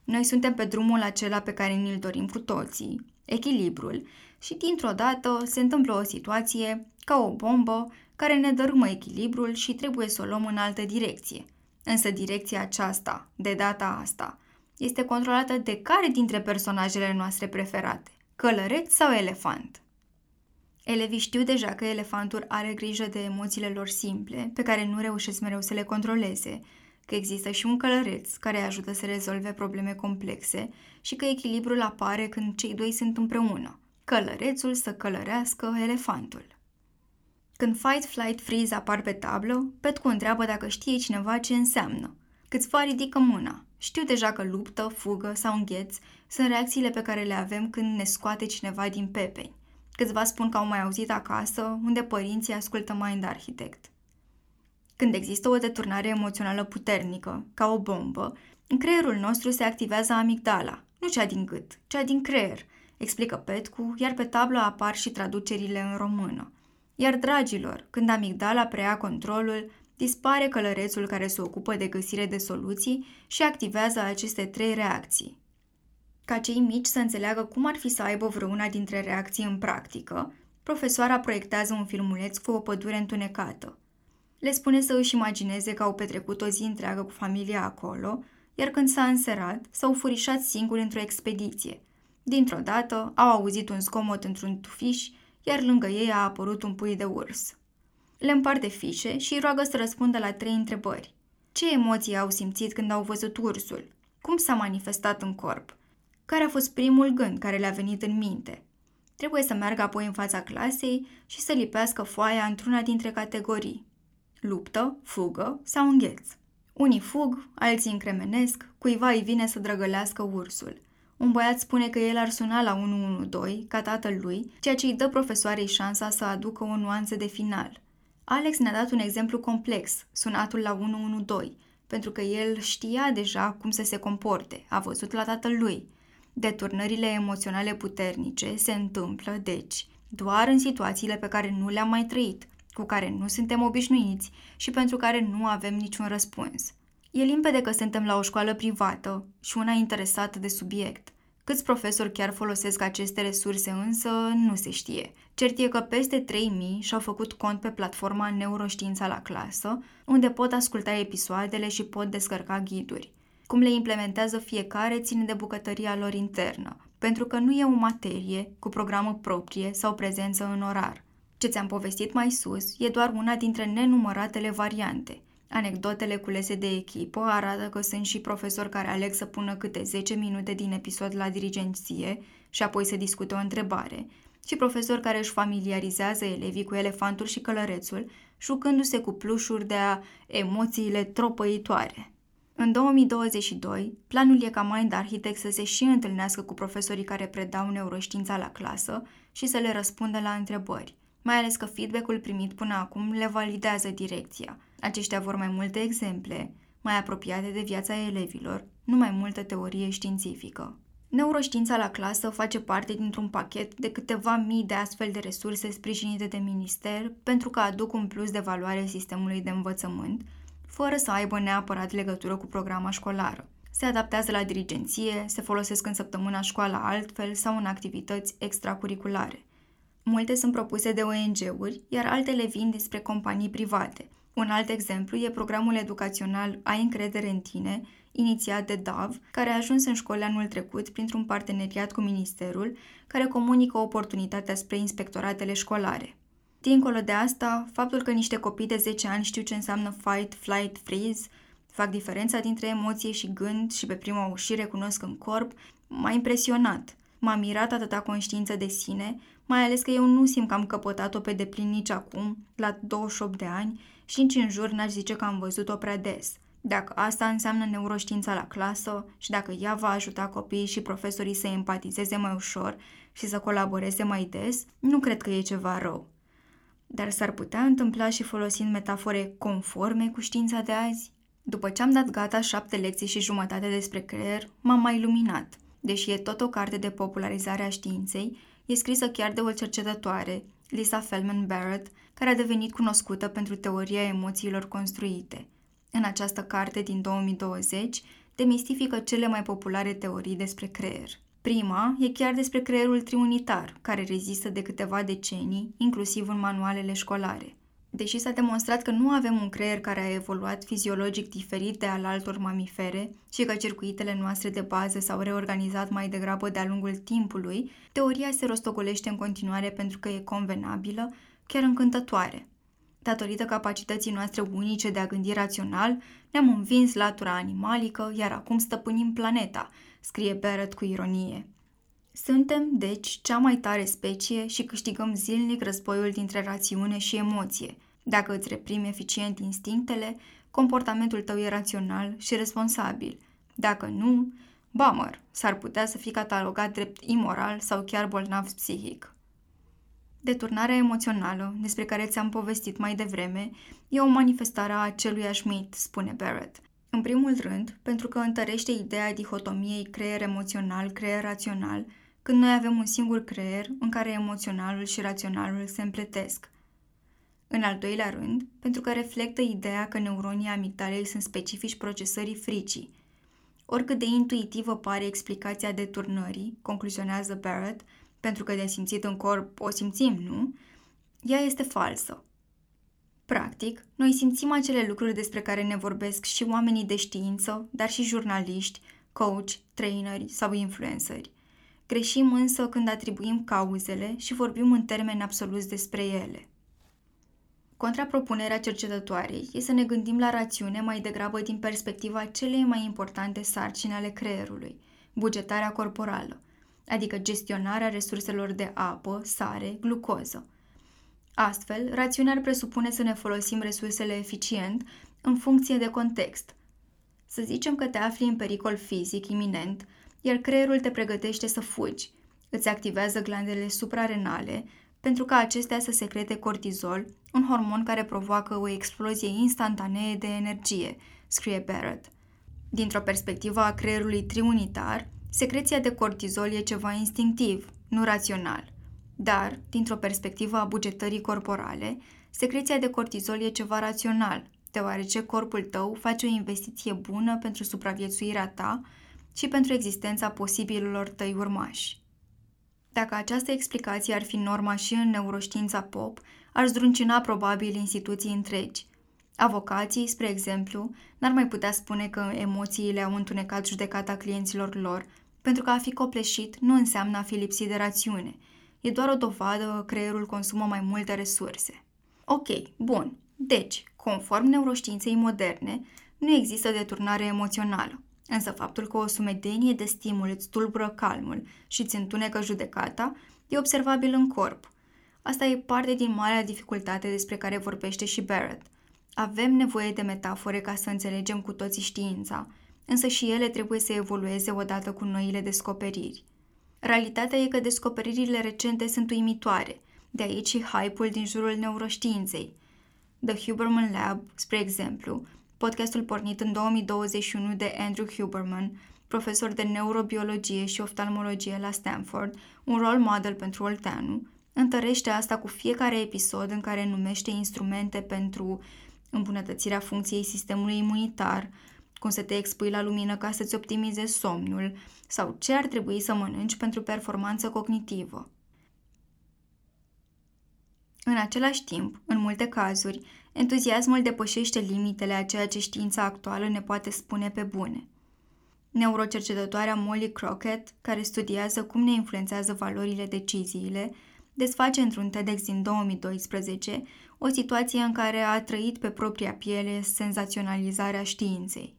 Noi suntem pe drumul acela pe care ni-l dorim cu toții, echilibrul, și dintr-o dată se întâmplă o situație ca o bombă care ne dărâmă echilibrul și trebuie să o luăm în altă direcție. Însă direcția aceasta, de data asta, este controlată de care dintre personajele noastre preferate? Călăreț sau elefant? Elevii știu deja că elefantul are grijă de emoțiile lor simple, pe care nu reușesc mereu să le controleze, că există și un călăreț care ajută să rezolve probleme complexe și că echilibrul apare când cei doi sunt împreună. Călărețul să călărească elefantul. Când fight, flight, freeze apar pe tablă, Petcu întreabă dacă știe cineva ce înseamnă. Câțiva ridică mâna. Știu deja că luptă, fugă sau îngheț sunt reacțiile pe care le avem când ne scoate cineva din pepeni. Câțiva spun că au mai auzit acasă, unde părinții ascultă Mind Architect. Când există o deturnare emoțională puternică, ca o bombă, în creierul nostru se activează amigdala, nu cea din gât, cea din creier, explică Petcu, iar pe tablă apar și traducerile în română. Iar, dragilor, când amigdala preia controlul, dispare călărețul care se ocupă de găsire de soluții și activează aceste trei reacții. Ca cei mici să înțeleagă cum ar fi să aibă vreuna dintre reacții în practică, profesoara proiectează un filmuleț cu o pădure întunecată. Le spune să își imagineze că au petrecut o zi întreagă cu familia acolo, iar când s-a înserat, s-au furișat singuri într-o expediție. Dintr-o dată, au auzit un zgomot într-un tufiș, iar lângă ei a apărut un pui de urs. Le împarte fișe și îi roagă să răspundă la trei întrebări. Ce emoții au simțit când au văzut ursul? Cum s-a manifestat în corp? Care a fost primul gând care le-a venit în minte? Trebuie să meargă apoi în fața clasei și să lipească foaia într-una dintre categorii. Luptă, fugă sau îngheț. Unii fug, alții încremenesc, cuiva îi vine să drăgălească ursul. Un băiat spune că el ar suna la 112, ca tatăl lui, ceea ce îi dă profesoarei șansa să aducă o nuanță de final. Alex ne-a dat un exemplu complex, sunatul la 112, pentru că el știa deja cum să se comporte, a văzut la tatăl lui – Deturnările emoționale puternice se întâmplă, deci, doar în situațiile pe care nu le-am mai trăit, cu care nu suntem obișnuiți și pentru care nu avem niciun răspuns. E limpede că suntem la o școală privată și una interesată de subiect. Câți profesori chiar folosesc aceste resurse însă nu se știe. Cert e că peste 3000 și-au făcut cont pe platforma Neuroștiința la clasă, unde pot asculta episoadele și pot descărca ghiduri. Cum le implementează fiecare ține de bucătăria lor internă, pentru că nu e o materie cu programă proprie sau prezență în orar. Ce ți-am povestit mai sus e doar una dintre nenumăratele variante. Anecdotele culese de echipă arată că sunt și profesori care aleg să pună câte 10 minute din episod la dirigenție și apoi să discute o întrebare, și profesori care își familiarizează elevii cu elefantul și călărețul, jucându-se cu plușuri de a emoțiile tropăitoare. În 2022, planul e ca Mind Architect să se și întâlnească cu profesorii care predau neuroștiința la clasă și să le răspundă la întrebări, mai ales că feedback-ul primit până acum le validează direcția. Aceștia vor mai multe exemple, mai apropiate de viața elevilor, nu mai multă teorie științifică. Neuroștiința la clasă face parte dintr-un pachet de câteva mii de astfel de resurse sprijinite de minister pentru că aduc un plus de valoare sistemului de învățământ fără să aibă neapărat legătură cu programa școlară. Se adaptează la dirigenție, se folosesc în săptămâna școală altfel sau în activități extracurriculare. Multe sunt propuse de ONG-uri, iar altele vin despre companii private. Un alt exemplu e programul educațional Ai încredere în tine, inițiat de DAV, care a ajuns în școli anul trecut printr-un parteneriat cu Ministerul, care comunică oportunitatea spre inspectoratele școlare. Dincolo de asta, faptul că niște copii de 10 ani știu ce înseamnă fight, flight, freeze, fac diferența dintre emoție și gând și pe prima ușire cunosc în corp, m-a impresionat. M-a mirat atâta conștiință de sine, mai ales că eu nu simt că am căpătat-o pe deplin nici acum, la 28 de ani, și nici în jur n-aș zice că am văzut-o prea des. Dacă asta înseamnă neuroștiința la clasă și dacă ea va ajuta copiii și profesorii să empatizeze mai ușor și să colaboreze mai des, nu cred că e ceva rău. Dar s-ar putea întâmpla și folosind metafore conforme cu știința de azi? După ce am dat gata șapte lecții și jumătate despre creier, m-am mai iluminat. Deși e tot o carte de popularizare a științei, e scrisă chiar de o cercetătoare, Lisa Feldman Barrett, care a devenit cunoscută pentru teoria emoțiilor construite. În această carte din 2020, demistifică cele mai populare teorii despre creier. Prima e chiar despre creierul triunitar, care rezistă de câteva decenii, inclusiv în manualele școlare. Deși s-a demonstrat că nu avem un creier care a evoluat fiziologic diferit de al altor mamifere și că circuitele noastre de bază s-au reorganizat mai degrabă de-a lungul timpului, teoria se rostogolește în continuare pentru că e convenabilă, chiar încântătoare. Datorită capacității noastre unice de a gândi rațional, ne-am învins latura animalică, iar acum stăpânim planeta, scrie Barrett cu ironie. Suntem, deci, cea mai tare specie și câștigăm zilnic războiul dintre rațiune și emoție. Dacă îți reprimi eficient instinctele, comportamentul tău e rațional și responsabil. Dacă nu, bummer, s-ar putea să fii catalogat drept imoral sau chiar bolnav psihic. Deturnarea emoțională, despre care ți-am povestit mai devreme, e o manifestare a aceluiași mit, spune Barrett. În primul rând, pentru că întărește ideea dihotomiei creier emoțional-creier rațional, când noi avem un singur creier în care emoționalul și raționalul se împletesc. În al doilea rând, pentru că reflectă ideea că neuronii amigdalei sunt specifici procesării fricii. Oricât de intuitivă pare explicația deturnării, concluzionează Barrett, pentru că de simțit în corp o simțim, nu? Ea este falsă. Practic, noi simțim acele lucruri despre care ne vorbesc și oamenii de știință, dar și jurnaliști, coach, traineri sau influenceri. Greșim însă când atribuim cauzele și vorbim în termeni absoluți despre ele. Contrapropunerea cercetătoarei e să ne gândim la rațiune mai degrabă din perspectiva celei mai importante sarcini ale creierului, bugetarea corporală, adică gestionarea resurselor de apă, sare, glucoză. Astfel, rațiunea ar presupune să ne folosim resursele eficient în funcție de context. Să zicem că te afli în pericol fizic iminent, iar creierul te pregătește să fugi. Îți activează glandele suprarenale pentru ca acestea să secrete cortizol, un hormon care provoacă o explozie instantanee de energie, scrie Barrett. Dintr-o perspectivă a creierului triunitar, secreția de cortizol e ceva instinctiv, nu rațional. Dar, dintr-o perspectivă a bugetării corporale, secreția de cortizol e ceva rațional, deoarece corpul tău face o investiție bună pentru supraviețuirea ta și pentru existența posibililor tăi urmași. Dacă această explicație ar fi norma și în neuroștiința pop, ar zdruncina probabil instituții întregi. Avocații, spre exemplu, n-ar mai putea spune că emoțiile au întunecat judecata clienților lor, pentru că a fi copleșit nu înseamnă a fi lipsit de rațiune. E doar o dovadă că creierul consumă mai multe resurse. Ok, bun. Deci, conform neuroștiinței moderne, nu există deturnare emoțională. Însă faptul că o sumedenie de stimuli îți tulbură calmul și îți întunecă judecata e observabil în corp. Asta e parte din marea dificultate despre care vorbește și Barrett. Avem nevoie de metafore ca să înțelegem cu toții știința, însă și ele trebuie să evolueze odată cu noile descoperiri. Realitatea e că descoperirile recente sunt uimitoare, de aici și hype-ul din jurul neuroștiinței. The Huberman Lab, spre exemplu, podcastul pornit în 2021 de Andrew Huberman, profesor de neurobiologie și oftalmologie la Stanford, un role model pentru Olteanu, întărește asta cu fiecare episod în care numește instrumente pentru îmbunătățirea funcției sistemului imunitar, cum să te expui la lumină ca să-ți optimizezi somnul sau ce ar trebui să mănânci pentru performanță cognitivă. În același timp, în multe cazuri, entuziasmul depășește limitele a ceea ce știința actuală ne poate spune pe bune. Neurocercetătoarea Molly Crockett, care studiază cum ne influențează valorile deciziile, desface într-un TEDx din 2012 o situație în care a trăit pe propria piele senzaționalizarea științei.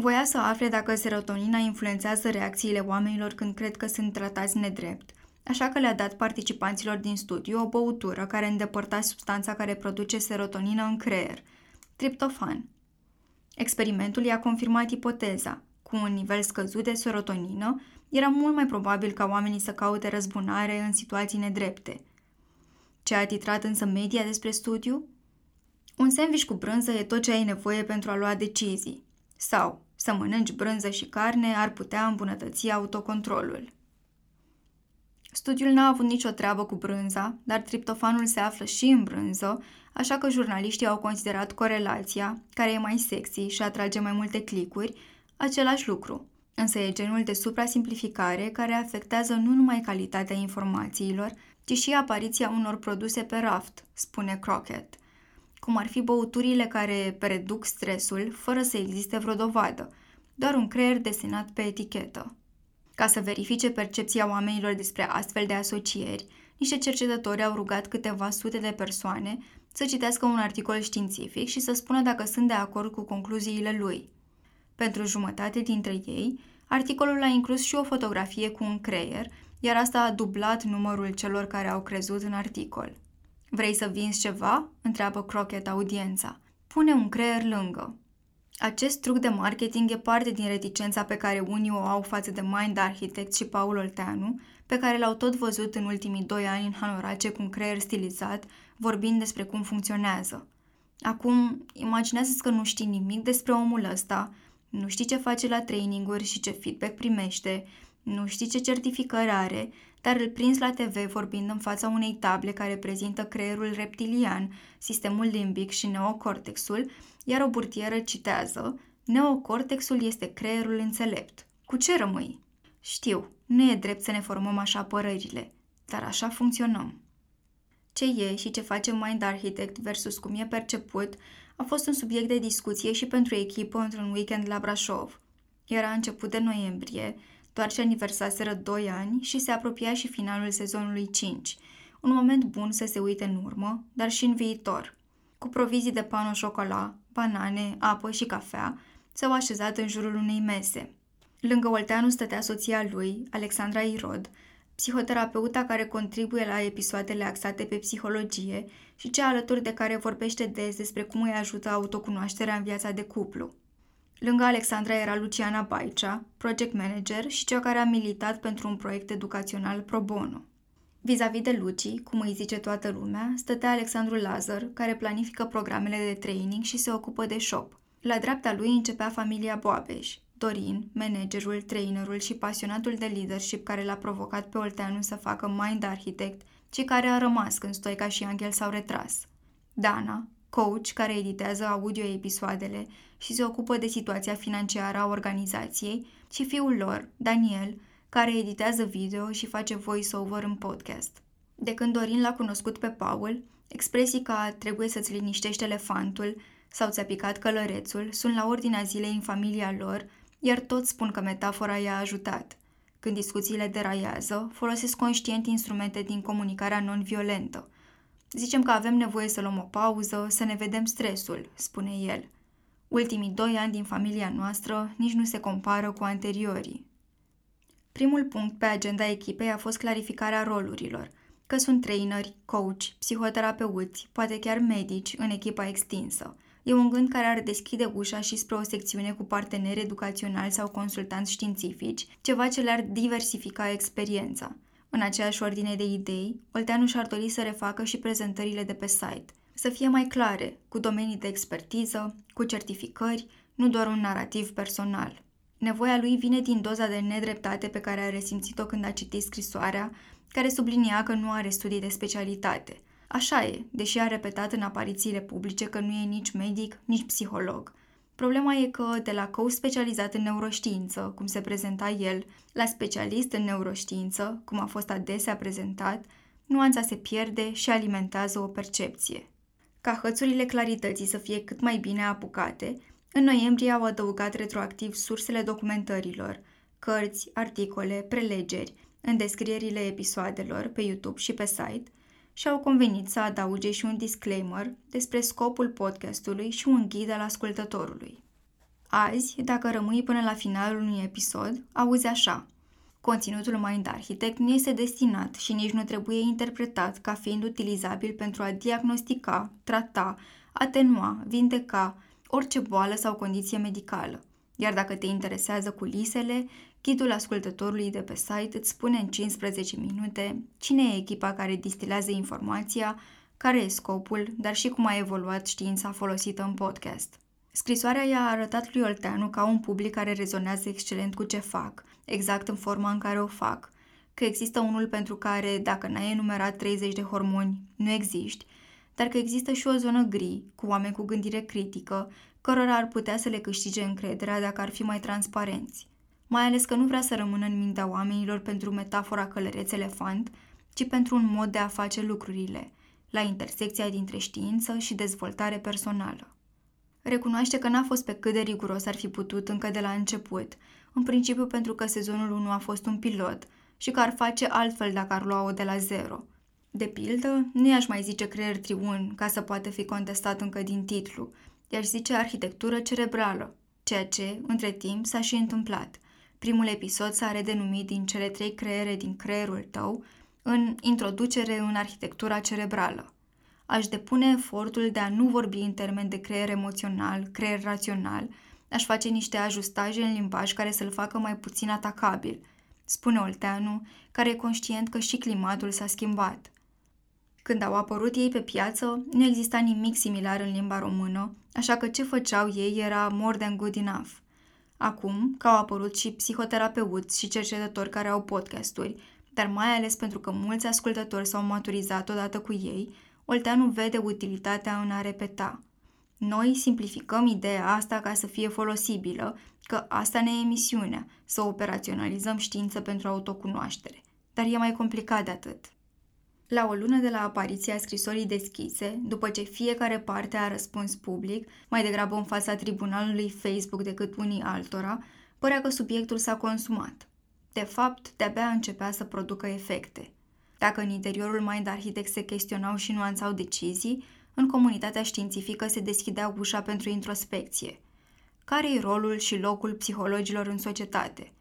Voia să afle dacă serotonina influențează reacțiile oamenilor când cred că sunt tratați nedrept, așa că le-a dat participanților din studiu o băutură care îndepărta substanța care produce serotonină în creier, triptofan. Experimentul i-a confirmat ipoteza. Cu un nivel scăzut de serotonină, era mult mai probabil ca oamenii să caute răzbunare în situații nedrepte. Ce a titrat însă media despre studiu? Un sandwich cu brânză e tot ce ai nevoie pentru a lua decizii. Sau să mănânci brânză și carne ar putea îmbunătăți autocontrolul. Studiul n-a avut nicio treabă cu brânza, dar triptofanul se află și în brânză, așa că jurnaliștii au considerat corelația, care e mai sexy și atrage mai multe clicuri, același lucru. Însă e genul de suprasimplificare care afectează nu numai calitatea informațiilor, ci și apariția unor produse pe raft, spune Crockett cum ar fi băuturile care reduc stresul fără să existe vreo dovadă, doar un creier desenat pe etichetă. Ca să verifice percepția oamenilor despre astfel de asocieri, niște cercetători au rugat câteva sute de persoane să citească un articol științific și să spună dacă sunt de acord cu concluziile lui. Pentru jumătate dintre ei, articolul a inclus și o fotografie cu un creier, iar asta a dublat numărul celor care au crezut în articol. Vrei să vinzi ceva? întreabă Crockett audiența. Pune un creier lângă. Acest truc de marketing e parte din reticența pe care unii o au față de Mind Architect și Paul Olteanu, pe care l-au tot văzut în ultimii doi ani în Hanorace cu un creier stilizat, vorbind despre cum funcționează. Acum, imaginează-ți că nu știi nimic despre omul ăsta, nu știi ce face la traininguri și ce feedback primește, nu știi ce certificări are, dar îl prins la TV vorbind în fața unei table care prezintă creierul reptilian, sistemul limbic și neocortexul, iar o burtieră citează Neocortexul este creierul înțelept. Cu ce rămâi? Știu, nu e drept să ne formăm așa părările, dar așa funcționăm. Ce e și ce face Mind Architect versus cum e perceput a fost un subiect de discuție și pentru echipă într-un weekend la Brașov. Era început de noiembrie, doar ce aniversaseră 2 ani și se apropia și finalul sezonului 5, un moment bun să se uite în urmă, dar și în viitor. Cu provizii de pano șocolat, banane, apă și cafea, s-au așezat în jurul unei mese. Lângă Olteanu stătea soția lui, Alexandra Irod, psihoterapeuta care contribuie la episoadele axate pe psihologie și cea alături de care vorbește des despre cum îi ajută autocunoașterea în viața de cuplu. Lângă Alexandra era Luciana Baicea, project manager și cea care a militat pentru un proiect educațional pro bono. Vis-a-vis de Luci, cum îi zice toată lumea, stătea Alexandru Lazar, care planifică programele de training și se ocupă de shop. La dreapta lui începea familia Boabeș, Dorin, managerul, trainerul și pasionatul de leadership care l-a provocat pe Olteanu să facă Mind Architect, și care a rămas când Stoica și Angel s-au retras. Dana, coach care editează audio-episoadele și se ocupă de situația financiară a organizației, și fiul lor, Daniel, care editează video și face voice-over în podcast. De când Dorin l-a cunoscut pe Paul, expresii ca trebuie să-ți liniștești elefantul sau ți-a picat călărețul sunt la ordinea zilei în familia lor, iar toți spun că metafora i-a ajutat. Când discuțiile deraiază, folosesc conștient instrumente din comunicarea non-violentă – Zicem că avem nevoie să luăm o pauză, să ne vedem stresul, spune el. Ultimii doi ani din familia noastră nici nu se compară cu anteriorii. Primul punct pe agenda echipei a fost clarificarea rolurilor, că sunt traineri, coach, psihoterapeuți, poate chiar medici în echipa extinsă. E un gând care ar deschide ușa și spre o secțiune cu parteneri educaționali sau consultanți științifici, ceva ce le-ar diversifica experiența. În aceeași ordine de idei, Olteanu și-ar dori să refacă și prezentările de pe site, să fie mai clare, cu domenii de expertiză, cu certificări, nu doar un narativ personal. Nevoia lui vine din doza de nedreptate pe care a resimțit-o când a citit scrisoarea, care sublinia că nu are studii de specialitate. Așa e, deși a repetat în aparițiile publice că nu e nici medic, nici psiholog – Problema e că de la coach specializat în neuroștiință, cum se prezenta el, la specialist în neuroștiință, cum a fost adesea prezentat, nuanța se pierde și alimentează o percepție. Ca hățurile clarității să fie cât mai bine apucate, în noiembrie au adăugat retroactiv sursele documentărilor, cărți, articole, prelegeri, în descrierile episoadelor pe YouTube și pe site, și au convenit să adauge și un disclaimer despre scopul podcastului și un ghid al ascultătorului. Azi, dacă rămâi până la finalul unui episod, auzi așa. Conținutul Mind Architect nu este destinat și nici nu trebuie interpretat ca fiind utilizabil pentru a diagnostica, trata, atenua, vindeca orice boală sau condiție medicală. Iar dacă te interesează culisele, ghidul ascultătorului de pe site îți spune în 15 minute cine e echipa care distilează informația, care e scopul, dar și cum a evoluat știința folosită în podcast. Scrisoarea i-a arătat lui Olteanu ca un public care rezonează excelent cu ce fac, exact în forma în care o fac, că există unul pentru care, dacă n-ai enumerat 30 de hormoni, nu existi, dar că există și o zonă gri, cu oameni cu gândire critică, cărora ar putea să le câștige încrederea dacă ar fi mai transparenți. Mai ales că nu vrea să rămână în mintea oamenilor pentru metafora călăreț elefant, ci pentru un mod de a face lucrurile, la intersecția dintre știință și dezvoltare personală. Recunoaște că n-a fost pe cât de riguros ar fi putut încă de la început, în principiu pentru că sezonul 1 a fost un pilot și că ar face altfel dacă ar lua-o de la zero. De pildă, nu i-aș mai zice creier triun ca să poată fi contestat încă din titlu, i-aș zice arhitectură cerebrală, ceea ce, între timp, s-a și întâmplat. Primul episod s-a redenumit din cele trei creiere din creierul tău în Introducere în arhitectura cerebrală aș depune efortul de a nu vorbi în termen de creier emoțional, creier rațional, aș face niște ajustaje în limbaj care să-l facă mai puțin atacabil, spune Olteanu, care e conștient că și climatul s-a schimbat. Când au apărut ei pe piață, nu exista nimic similar în limba română, așa că ce făceau ei era more than good enough. Acum, că au apărut și psihoterapeuți și cercetători care au podcasturi, dar mai ales pentru că mulți ascultători s-au maturizat odată cu ei, Olteanu vede utilitatea în a repeta. Noi simplificăm ideea asta ca să fie folosibilă, că asta ne e misiunea, să operaționalizăm știință pentru autocunoaștere. Dar e mai complicat de atât. La o lună de la apariția scrisorii deschise, după ce fiecare parte a răspuns public, mai degrabă în fața tribunalului Facebook decât unii altora, părea că subiectul s-a consumat. De fapt, de-abia începea să producă efecte – dacă în interiorul Mind Architect se chestionau și nuanțau decizii, în comunitatea științifică se deschidea ușa pentru introspecție. Care e rolul și locul psihologilor în societate?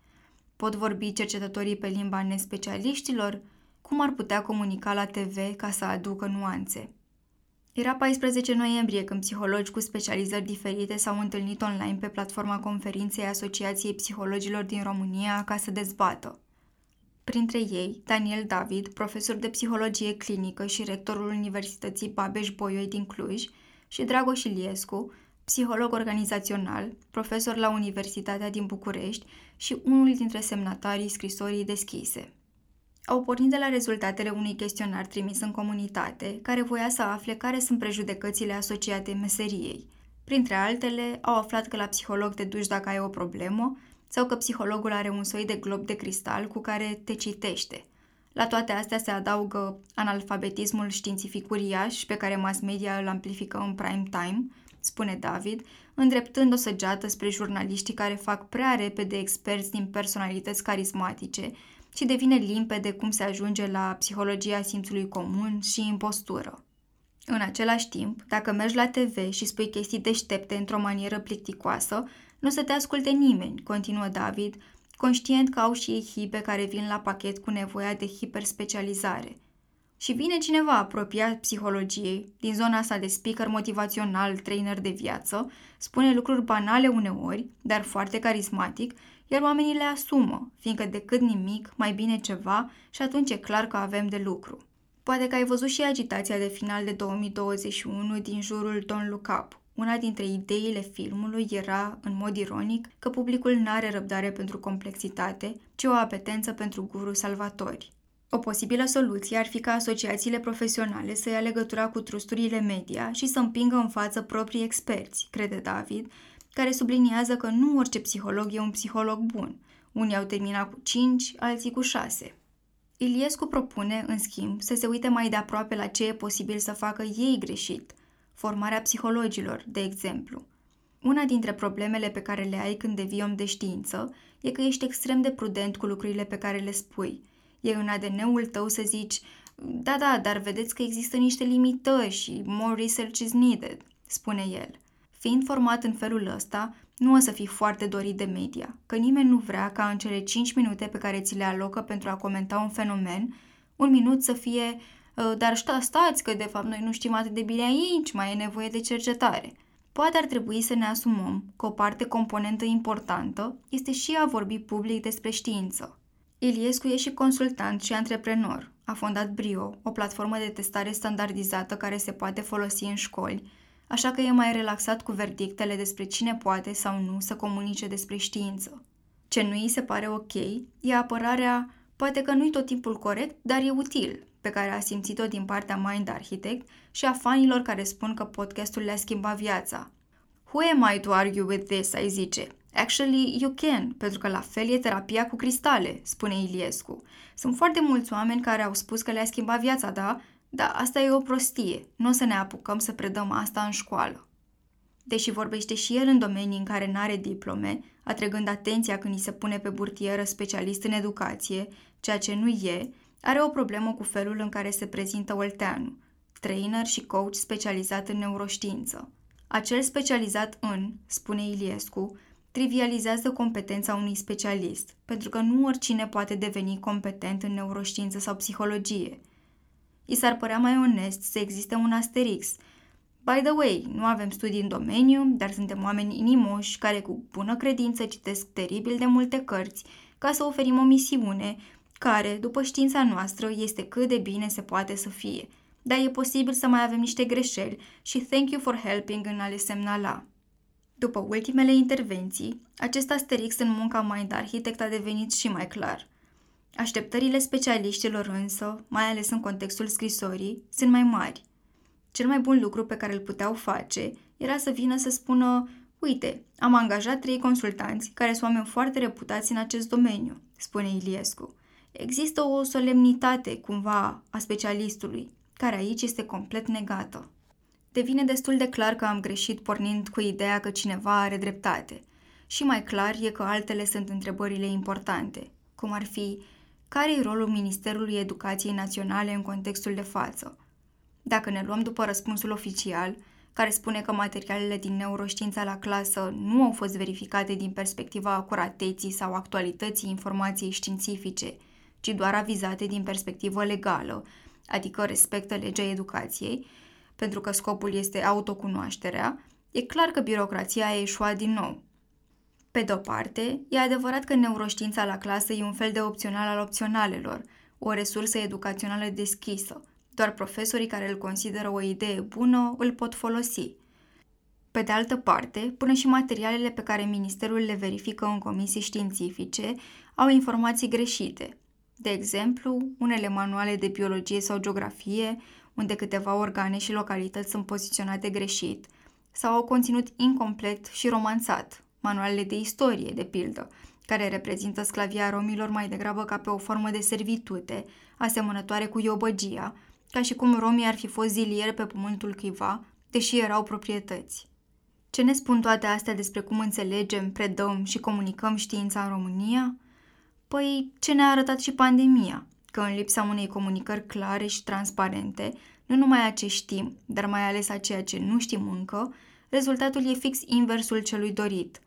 Pot vorbi cercetătorii pe limba nespecialiștilor? Cum ar putea comunica la TV ca să aducă nuanțe? Era 14 noiembrie când psihologi cu specializări diferite s-au întâlnit online pe platforma conferinței Asociației Psihologilor din România ca să dezbată. Printre ei, Daniel David, profesor de psihologie clinică și rectorul Universității Babeș-Bolyai din Cluj, și Dragoș Iliescu, psiholog organizațional, profesor la Universitatea din București și unul dintre semnatarii scrisorii deschise. Au pornit de la rezultatele unui chestionar trimis în comunitate, care voia să afle care sunt prejudecățile asociate meseriei. Printre altele, au aflat că la psiholog te duci dacă ai o problemă, sau că psihologul are un soi de glob de cristal cu care te citește. La toate astea se adaugă analfabetismul științific uriaș pe care mass media îl amplifică în prime time, spune David, îndreptând o săgeată spre jurnaliștii care fac prea repede experți din personalități carismatice și devine limpede cum se ajunge la psihologia simțului comun și impostură. În același timp, dacă mergi la TV și spui chestii deștepte într-o manieră plicticoasă, nu să te asculte nimeni, continuă David, conștient că au și ei hipe care vin la pachet cu nevoia de hiperspecializare. Și vine cineva apropiat psihologiei, din zona asta de speaker motivațional, trainer de viață, spune lucruri banale uneori, dar foarte carismatic, iar oamenii le asumă, fiindcă decât nimic, mai bine ceva și atunci e clar că avem de lucru. Poate că ai văzut și agitația de final de 2021 din jurul Don't Look Up, una dintre ideile filmului era, în mod ironic, că publicul nu are răbdare pentru complexitate, ci o apetență pentru guru salvatori. O posibilă soluție ar fi ca asociațiile profesionale să ia legătura cu trusturile media și să împingă în față proprii experți, crede David, care subliniază că nu orice psiholog e un psiholog bun. Unii au terminat cu 5, alții cu 6. Iliescu propune, în schimb, să se uite mai de aproape la ce e posibil să facă ei greșit, formarea psihologilor, de exemplu. Una dintre problemele pe care le ai când devii om de știință e că ești extrem de prudent cu lucrurile pe care le spui. E în ADN-ul tău să zici, da, da, dar vedeți că există niște limitări și more research is needed, spune el. Fiind format în felul ăsta, nu o să fii foarte dorit de media, că nimeni nu vrea ca în cele 5 minute pe care ți le alocă pentru a comenta un fenomen, un minut să fie ă, dar sta, stați că de fapt noi nu știm atât de bine aici, mai e nevoie de cercetare. Poate ar trebui să ne asumăm că o parte componentă importantă este și a vorbi public despre știință. Iliescu e și consultant și antreprenor. A fondat Brio, o platformă de testare standardizată care se poate folosi în școli, așa că e mai relaxat cu verdictele despre cine poate sau nu să comunice despre știință. Ce nu îi se pare ok e apărarea, poate că nu-i tot timpul corect, dar e util, pe care a simțit-o din partea Mind Architect și a fanilor care spun că podcastul le-a schimbat viața. Who am I to argue with this, ai zice. Actually, you can, pentru că la fel e terapia cu cristale, spune Iliescu. Sunt foarte mulți oameni care au spus că le-a schimbat viața, da? Dar asta e o prostie. Nu o să ne apucăm să predăm asta în școală. Deși vorbește și el în domenii în care n-are diplome, atrăgând atenția când îi se pune pe burtieră specialist în educație, ceea ce nu e, are o problemă cu felul în care se prezintă Olteanu, trainer și coach specializat în neuroștiință. Acel specializat în, spune Iliescu, trivializează competența unui specialist, pentru că nu oricine poate deveni competent în neuroștiință sau psihologie. I s-ar părea mai onest să existe un asterix. By the way, nu avem studii în domeniu, dar suntem oameni inimoși care cu bună credință citesc teribil de multe cărți ca să oferim o misiune care, după știința noastră, este cât de bine se poate să fie. Dar e posibil să mai avem niște greșeli și thank you for helping în a le semnala. După ultimele intervenții, acest asterix în munca Mind Architect a devenit și mai clar. Așteptările specialiștilor însă, mai ales în contextul scrisorii, sunt mai mari. Cel mai bun lucru pe care îl puteau face era să vină să spună Uite, am angajat trei consultanți care sunt oameni foarte reputați în acest domeniu, spune Iliescu. Există o solemnitate, cumva, a specialistului, care aici este complet negată. Devine destul de clar că am greșit pornind cu ideea că cineva are dreptate. Și mai clar e că altele sunt întrebările importante, cum ar fi care e rolul Ministerului Educației Naționale în contextul de față. Dacă ne luăm după răspunsul oficial, care spune că materialele din neuroștiința la clasă nu au fost verificate din perspectiva acurateții sau actualității informației științifice, ci doar avizate din perspectivă legală, adică respectă legea educației, pentru că scopul este autocunoașterea, e clar că birocrația a eșuat din nou. Pe de-o parte, e adevărat că neuroștiința la clasă e un fel de opțional al opționalelor, o resursă educațională deschisă. Doar profesorii care îl consideră o idee bună îl pot folosi. Pe de altă parte, până și materialele pe care ministerul le verifică în comisii științifice au informații greșite. De exemplu, unele manuale de biologie sau geografie unde câteva organe și localități sunt poziționate greșit, sau au conținut incomplet și romanțat, manualele de istorie, de pildă, care reprezintă sclavia romilor mai degrabă ca pe o formă de servitute, asemănătoare cu iobăgia, ca și cum romii ar fi fost zilieri pe pământul cuiva, deși erau proprietăți. Ce ne spun toate astea despre cum înțelegem, predăm și comunicăm știința în România? Păi, ce ne-a arătat și pandemia – că în lipsa unei comunicări clare și transparente, nu numai a ce știm, dar mai ales a ceea ce nu știm încă, rezultatul e fix inversul celui dorit.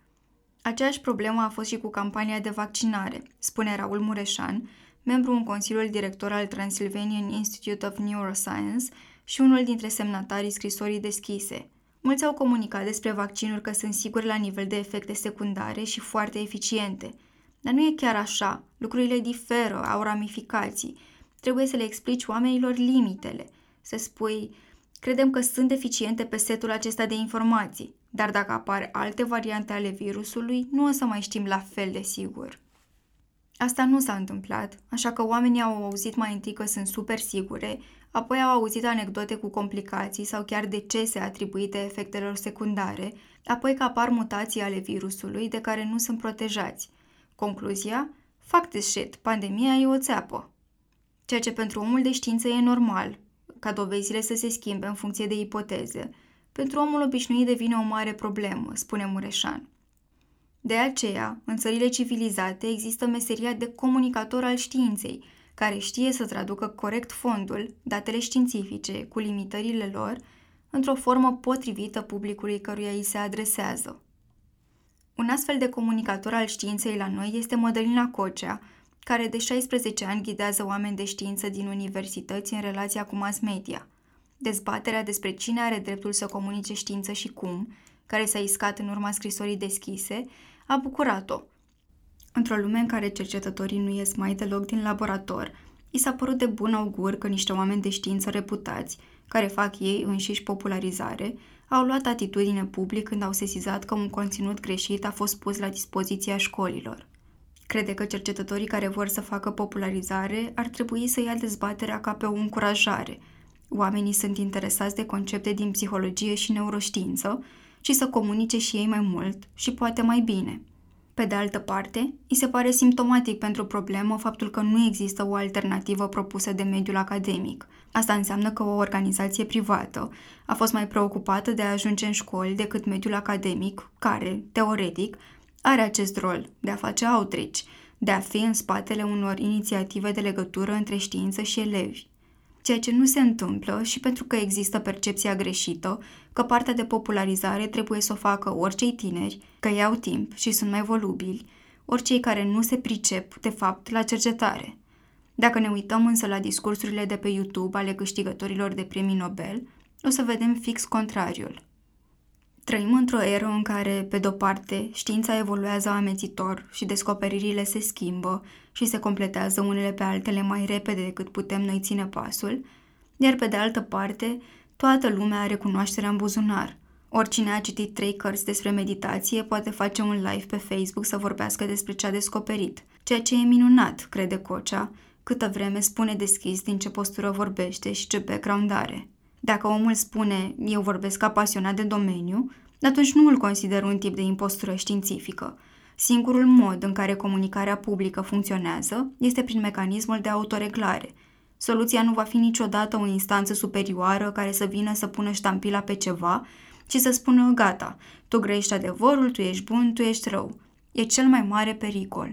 Aceeași problemă a fost și cu campania de vaccinare, spune Raul Mureșan, membru în Consiliul Director al Transylvanian Institute of Neuroscience și unul dintre semnatarii scrisorii deschise. Mulți au comunicat despre vaccinuri că sunt siguri la nivel de efecte secundare și foarte eficiente – dar nu e chiar așa. Lucrurile diferă, au ramificații. Trebuie să le explici oamenilor limitele. Să spui, credem că sunt deficiente pe setul acesta de informații, dar dacă apar alte variante ale virusului, nu o să mai știm la fel de sigur. Asta nu s-a întâmplat, așa că oamenii au auzit mai întâi că sunt super sigure, apoi au auzit anecdote cu complicații sau chiar decese atribuite efectelor secundare, apoi că apar mutații ale virusului de care nu sunt protejați – Concluzia? Fac this shit, pandemia e o țeapă. Ceea ce pentru omul de știință e normal, ca dovezile să se schimbe în funcție de ipoteze, pentru omul obișnuit devine o mare problemă, spune Mureșan. De aceea, în țările civilizate există meseria de comunicator al științei, care știe să traducă corect fondul, datele științifice, cu limitările lor, într-o formă potrivită publicului căruia îi se adresează. Un astfel de comunicator al științei la noi este Mădălina Cocea, care de 16 ani ghidează oameni de știință din universități în relația cu mass media. Dezbaterea despre cine are dreptul să comunice știință și cum, care s-a iscat în urma scrisorii deschise, a bucurat-o. Într-o lume în care cercetătorii nu ies mai deloc din laborator, i s-a părut de bun augur că niște oameni de știință reputați, care fac ei înșiși popularizare, au luat atitudine public când au sesizat că un conținut greșit a fost pus la dispoziția școlilor. Crede că cercetătorii care vor să facă popularizare ar trebui să ia dezbaterea ca pe o încurajare. Oamenii sunt interesați de concepte din psihologie și neuroștiință și să comunice și ei mai mult și poate mai bine. Pe de altă parte, îi se pare simptomatic pentru problemă faptul că nu există o alternativă propusă de mediul academic. Asta înseamnă că o organizație privată a fost mai preocupată de a ajunge în școli decât mediul academic, care, teoretic, are acest rol de a face outreach, de a fi în spatele unor inițiative de legătură între știință și elevi. Ceea ce nu se întâmplă și pentru că există percepția greșită că partea de popularizare trebuie să o facă oricei tineri, că iau timp și sunt mai volubili, oricei care nu se pricep, de fapt, la cercetare. Dacă ne uităm însă la discursurile de pe YouTube ale câștigătorilor de premii Nobel, o să vedem fix contrariul – Trăim într-o eră în care, pe de-o parte, știința evoluează amețitor și descoperirile se schimbă și se completează unele pe altele mai repede decât putem noi ține pasul, iar pe de altă parte, toată lumea are cunoașterea în buzunar. Oricine a citit trei cărți despre meditație poate face un live pe Facebook să vorbească despre ce a descoperit, ceea ce e minunat, crede Cocea, câtă vreme spune deschis din ce postură vorbește și ce background are. Dacă omul spune, eu vorbesc ca pasionat de domeniu, atunci nu îl consider un tip de impostură științifică. Singurul mod în care comunicarea publică funcționează este prin mecanismul de autoreglare. Soluția nu va fi niciodată o instanță superioară care să vină să pună ștampila pe ceva, ci să spună, gata, tu grești adevărul, tu ești bun, tu ești rău. E cel mai mare pericol.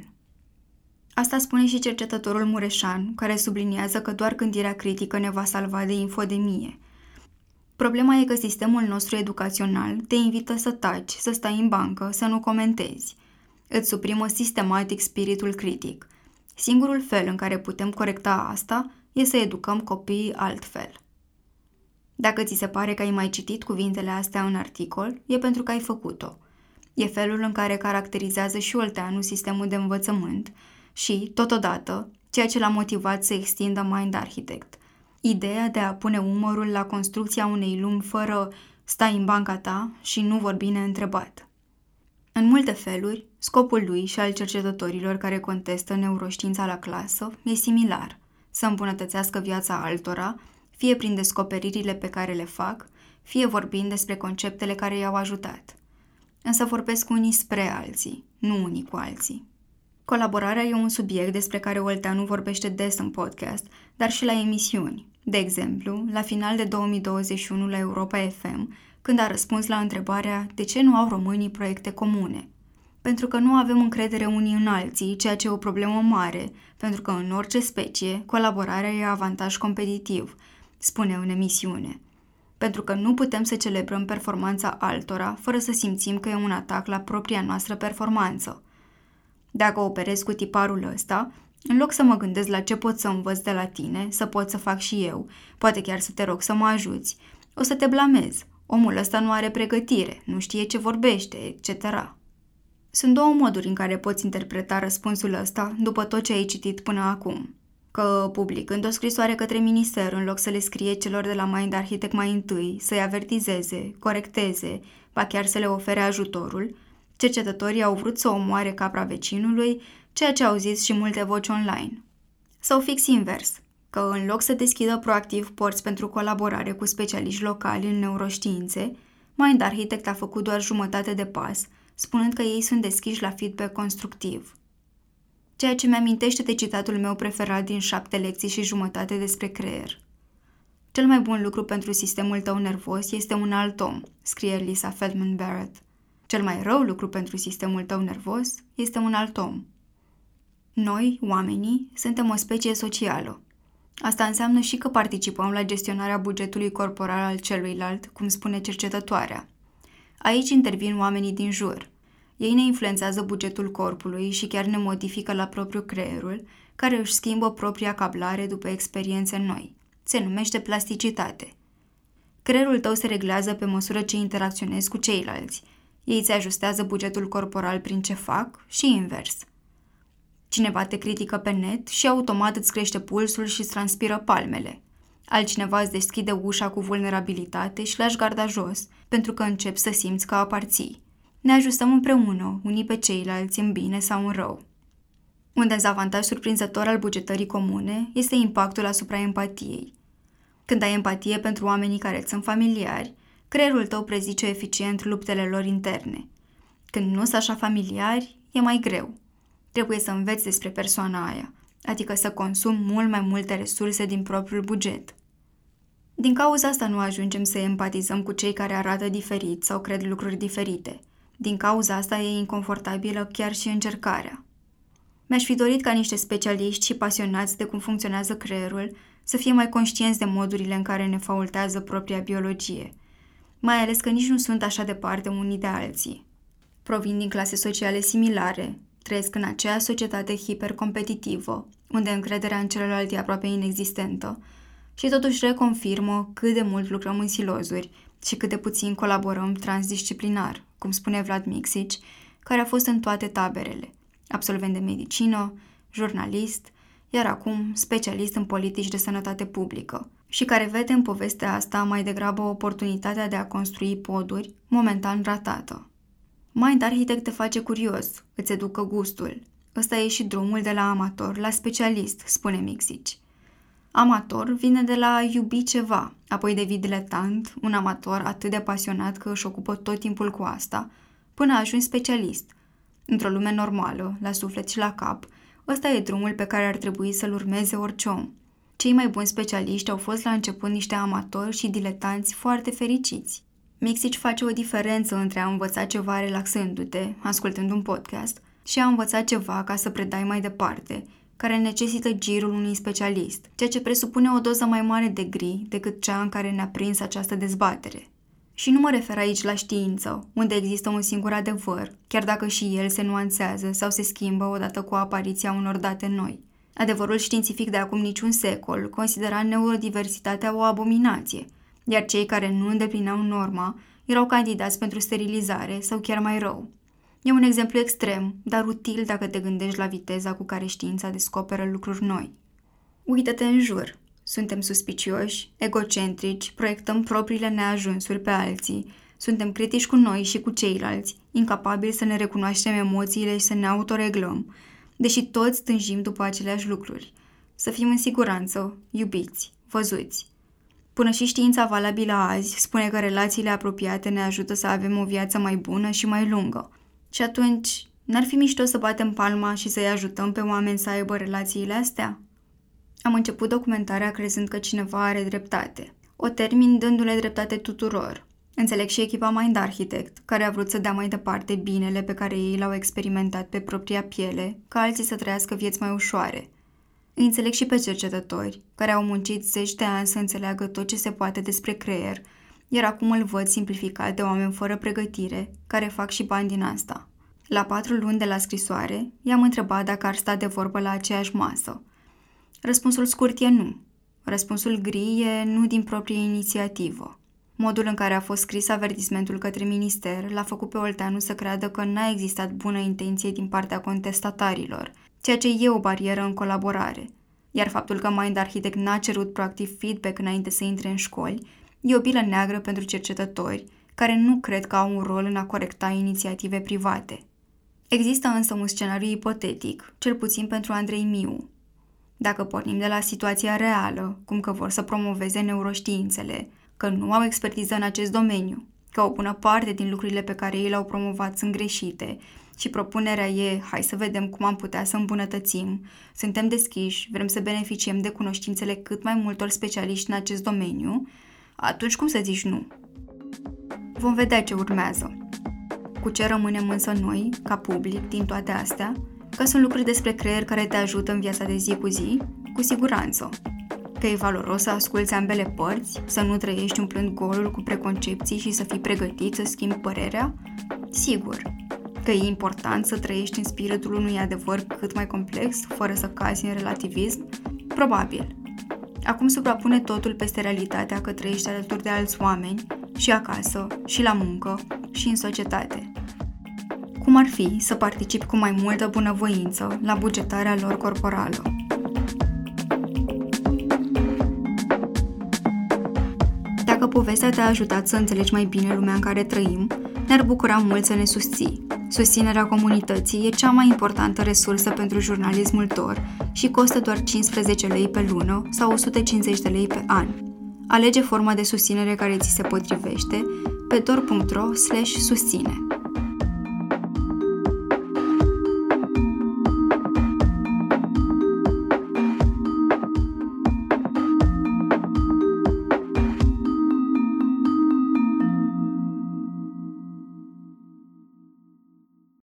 Asta spune și cercetătorul Mureșan, care subliniază că doar gândirea critică ne va salva de infodemie – Problema e că sistemul nostru educațional te invită să taci, să stai în bancă, să nu comentezi. Îți suprimă sistematic spiritul critic. Singurul fel în care putem corecta asta e să educăm copiii altfel. Dacă ți se pare că ai mai citit cuvintele astea în articol, e pentru că ai făcut-o. E felul în care caracterizează și Olteanu sistemul de învățământ și, totodată, ceea ce l-a motivat să extindă Mind Architect – Ideea de a pune umărul la construcția unei lumi fără stai în banca ta și nu vorbi neîntrebat. În multe feluri, scopul lui și al cercetătorilor care contestă neuroștiința la clasă e similar, să îmbunătățească viața altora, fie prin descoperirile pe care le fac, fie vorbind despre conceptele care i-au ajutat. Însă vorbesc unii spre alții, nu unii cu alții. Colaborarea e un subiect despre care Olteanu vorbește des în podcast, dar și la emisiuni. De exemplu, la final de 2021 la Europa FM, când a răspuns la întrebarea de ce nu au românii proiecte comune. Pentru că nu avem încredere unii în alții, ceea ce e o problemă mare, pentru că în orice specie, colaborarea e avantaj competitiv, spune în emisiune. Pentru că nu putem să celebrăm performanța altora fără să simțim că e un atac la propria noastră performanță – dacă operez cu tiparul ăsta, în loc să mă gândesc la ce pot să învăț de la tine, să pot să fac și eu, poate chiar să te rog să mă ajuți, o să te blamez. Omul ăsta nu are pregătire, nu știe ce vorbește, etc. Sunt două moduri în care poți interpreta răspunsul ăsta după tot ce ai citit până acum. Că publicând o scrisoare către minister în loc să le scrie celor de la Mind Architect mai întâi, să-i avertizeze, corecteze, ba chiar să le ofere ajutorul, Cercetătorii au vrut să omoare capra vecinului, ceea ce au zis și multe voci online. Sau fix invers, că în loc să deschidă proactiv porți pentru colaborare cu specialiști locali în neuroștiințe, Mind Architect a făcut doar jumătate de pas, spunând că ei sunt deschiși la feedback constructiv. Ceea ce mi-amintește de citatul meu preferat din șapte lecții și jumătate despre creier. Cel mai bun lucru pentru sistemul tău nervos este un alt om, scrie Lisa Feldman Barrett. Cel mai rău lucru pentru sistemul tău nervos este un alt om. Noi, oamenii, suntem o specie socială. Asta înseamnă și că participăm la gestionarea bugetului corporal al celuilalt, cum spune cercetătoarea. Aici intervin oamenii din jur. Ei ne influențează bugetul corpului și chiar ne modifică la propriu creierul, care își schimbă propria cablare după experiențe noi. Se numește plasticitate. Creierul tău se reglează pe măsură ce interacționezi cu ceilalți. Ei ți ajustează bugetul corporal prin ce fac și invers. Cineva te critică pe net și automat îți crește pulsul și îți transpiră palmele. Altcineva îți deschide ușa cu vulnerabilitate și lași garda jos, pentru că începi să simți că aparții. Ne ajustăm împreună, unii pe ceilalți, în bine sau în rău. Un dezavantaj surprinzător al bugetării comune este impactul asupra empatiei. Când ai empatie pentru oamenii care îți sunt familiari, creierul tău prezice eficient luptele lor interne. Când nu sunt așa familiari, e mai greu. Trebuie să înveți despre persoana aia, adică să consumi mult mai multe resurse din propriul buget. Din cauza asta nu ajungem să empatizăm cu cei care arată diferit sau cred lucruri diferite. Din cauza asta e inconfortabilă chiar și încercarea. Mi-aș fi dorit ca niște specialiști și pasionați de cum funcționează creierul să fie mai conștienți de modurile în care ne faultează propria biologie, mai ales că nici nu sunt așa departe unii de alții. Provin din clase sociale similare, trăiesc în aceeași societate hipercompetitivă, unde încrederea în celălalt e aproape inexistentă, și totuși reconfirmă cât de mult lucrăm în silozuri și cât de puțin colaborăm transdisciplinar, cum spune Vlad Mixici, care a fost în toate taberele, absolvent de medicină, jurnalist, iar acum specialist în politici de sănătate publică și care vede în povestea asta mai degrabă oportunitatea de a construi poduri momentan ratată. Mind Architect te face curios, îți educă gustul. Ăsta e și drumul de la amator la specialist, spune Mixici. Amator vine de la iubi ceva, apoi devii diletant, un amator atât de pasionat că își ocupă tot timpul cu asta, până ajungi specialist. Într-o lume normală, la suflet și la cap, ăsta e drumul pe care ar trebui să-l urmeze orice om. Cei mai buni specialiști au fost la început niște amatori și diletanți foarte fericiți. Mixici face o diferență între a învăța ceva relaxându-te, ascultând un podcast, și a învăța ceva ca să predai mai departe, care necesită girul unui specialist, ceea ce presupune o doză mai mare de gri decât cea în care ne-a prins această dezbatere. Și nu mă refer aici la știință, unde există un singur adevăr, chiar dacă și el se nuanțează sau se schimbă odată cu apariția unor date noi. Adevărul științific de acum niciun secol considera neurodiversitatea o abominație, iar cei care nu îndeplineau norma erau candidați pentru sterilizare sau chiar mai rău. E un exemplu extrem, dar util dacă te gândești la viteza cu care știința descoperă lucruri noi. Uită-te în jur. Suntem suspicioși, egocentrici, proiectăm propriile neajunsuri pe alții, suntem critici cu noi și cu ceilalți, incapabili să ne recunoaștem emoțiile și să ne autoreglăm, deși toți tânjim după aceleași lucruri. Să fim în siguranță, iubiți, văzuți. Până și știința valabilă azi spune că relațiile apropiate ne ajută să avem o viață mai bună și mai lungă – și atunci, n-ar fi mișto să batem palma și să-i ajutăm pe oameni să aibă relațiile astea? Am început documentarea crezând că cineva are dreptate. O termin dându-le dreptate tuturor. Înțeleg și echipa Mind Architect, care a vrut să dea mai departe binele pe care ei l-au experimentat pe propria piele, ca alții să trăiască vieți mai ușoare. Îi înțeleg și pe cercetători, care au muncit zeci de ani să înțeleagă tot ce se poate despre creier iar acum îl văd simplificat de oameni fără pregătire, care fac și bani din asta. La patru luni de la scrisoare, i-am întrebat dacă ar sta de vorbă la aceeași masă. Răspunsul scurt e nu. Răspunsul gri e nu din proprie inițiativă. Modul în care a fost scris avertismentul către minister l-a făcut pe Olteanu să creadă că n-a existat bună intenție din partea contestatarilor, ceea ce e o barieră în colaborare. Iar faptul că Mind Architect n-a cerut proactiv feedback înainte să intre în școli E o bilă neagră pentru cercetători care nu cred că au un rol în a corecta inițiative private. Există însă un scenariu ipotetic, cel puțin pentru Andrei Miu. Dacă pornim de la situația reală, cum că vor să promoveze neuroștiințele, că nu au expertiză în acest domeniu, că o bună parte din lucrurile pe care ei le-au promovat sunt greșite și propunerea e hai să vedem cum am putea să îmbunătățim, suntem deschiși, vrem să beneficiem de cunoștințele cât mai multor specialiști în acest domeniu, atunci cum să zici nu? Vom vedea ce urmează. Cu ce rămânem însă noi, ca public, din toate astea? Că sunt lucruri despre creier care te ajută în viața de zi cu zi? Cu siguranță. Că e valoros să asculți ambele părți, să nu trăiești umplând golul cu preconcepții și să fii pregătit să schimbi părerea? Sigur. Că că e important să trăiești în spiritul unui adevăr cât mai complex, fără să cazi în relativism? Probabil. Acum suprapune totul peste realitatea că trăiești alături de alți oameni, și acasă, și la muncă, și în societate. Cum ar fi să participi cu mai multă bunăvoință la bugetarea lor corporală? Dacă povestea te-a ajutat să înțelegi mai bine lumea în care trăim, ne-ar bucura mult să ne susții. Susținerea comunității e cea mai importantă resursă pentru jurnalismul TOR și costă doar 15 lei pe lună sau 150 de lei pe an. Alege forma de susținere care ți se potrivește pe tor.ro susține.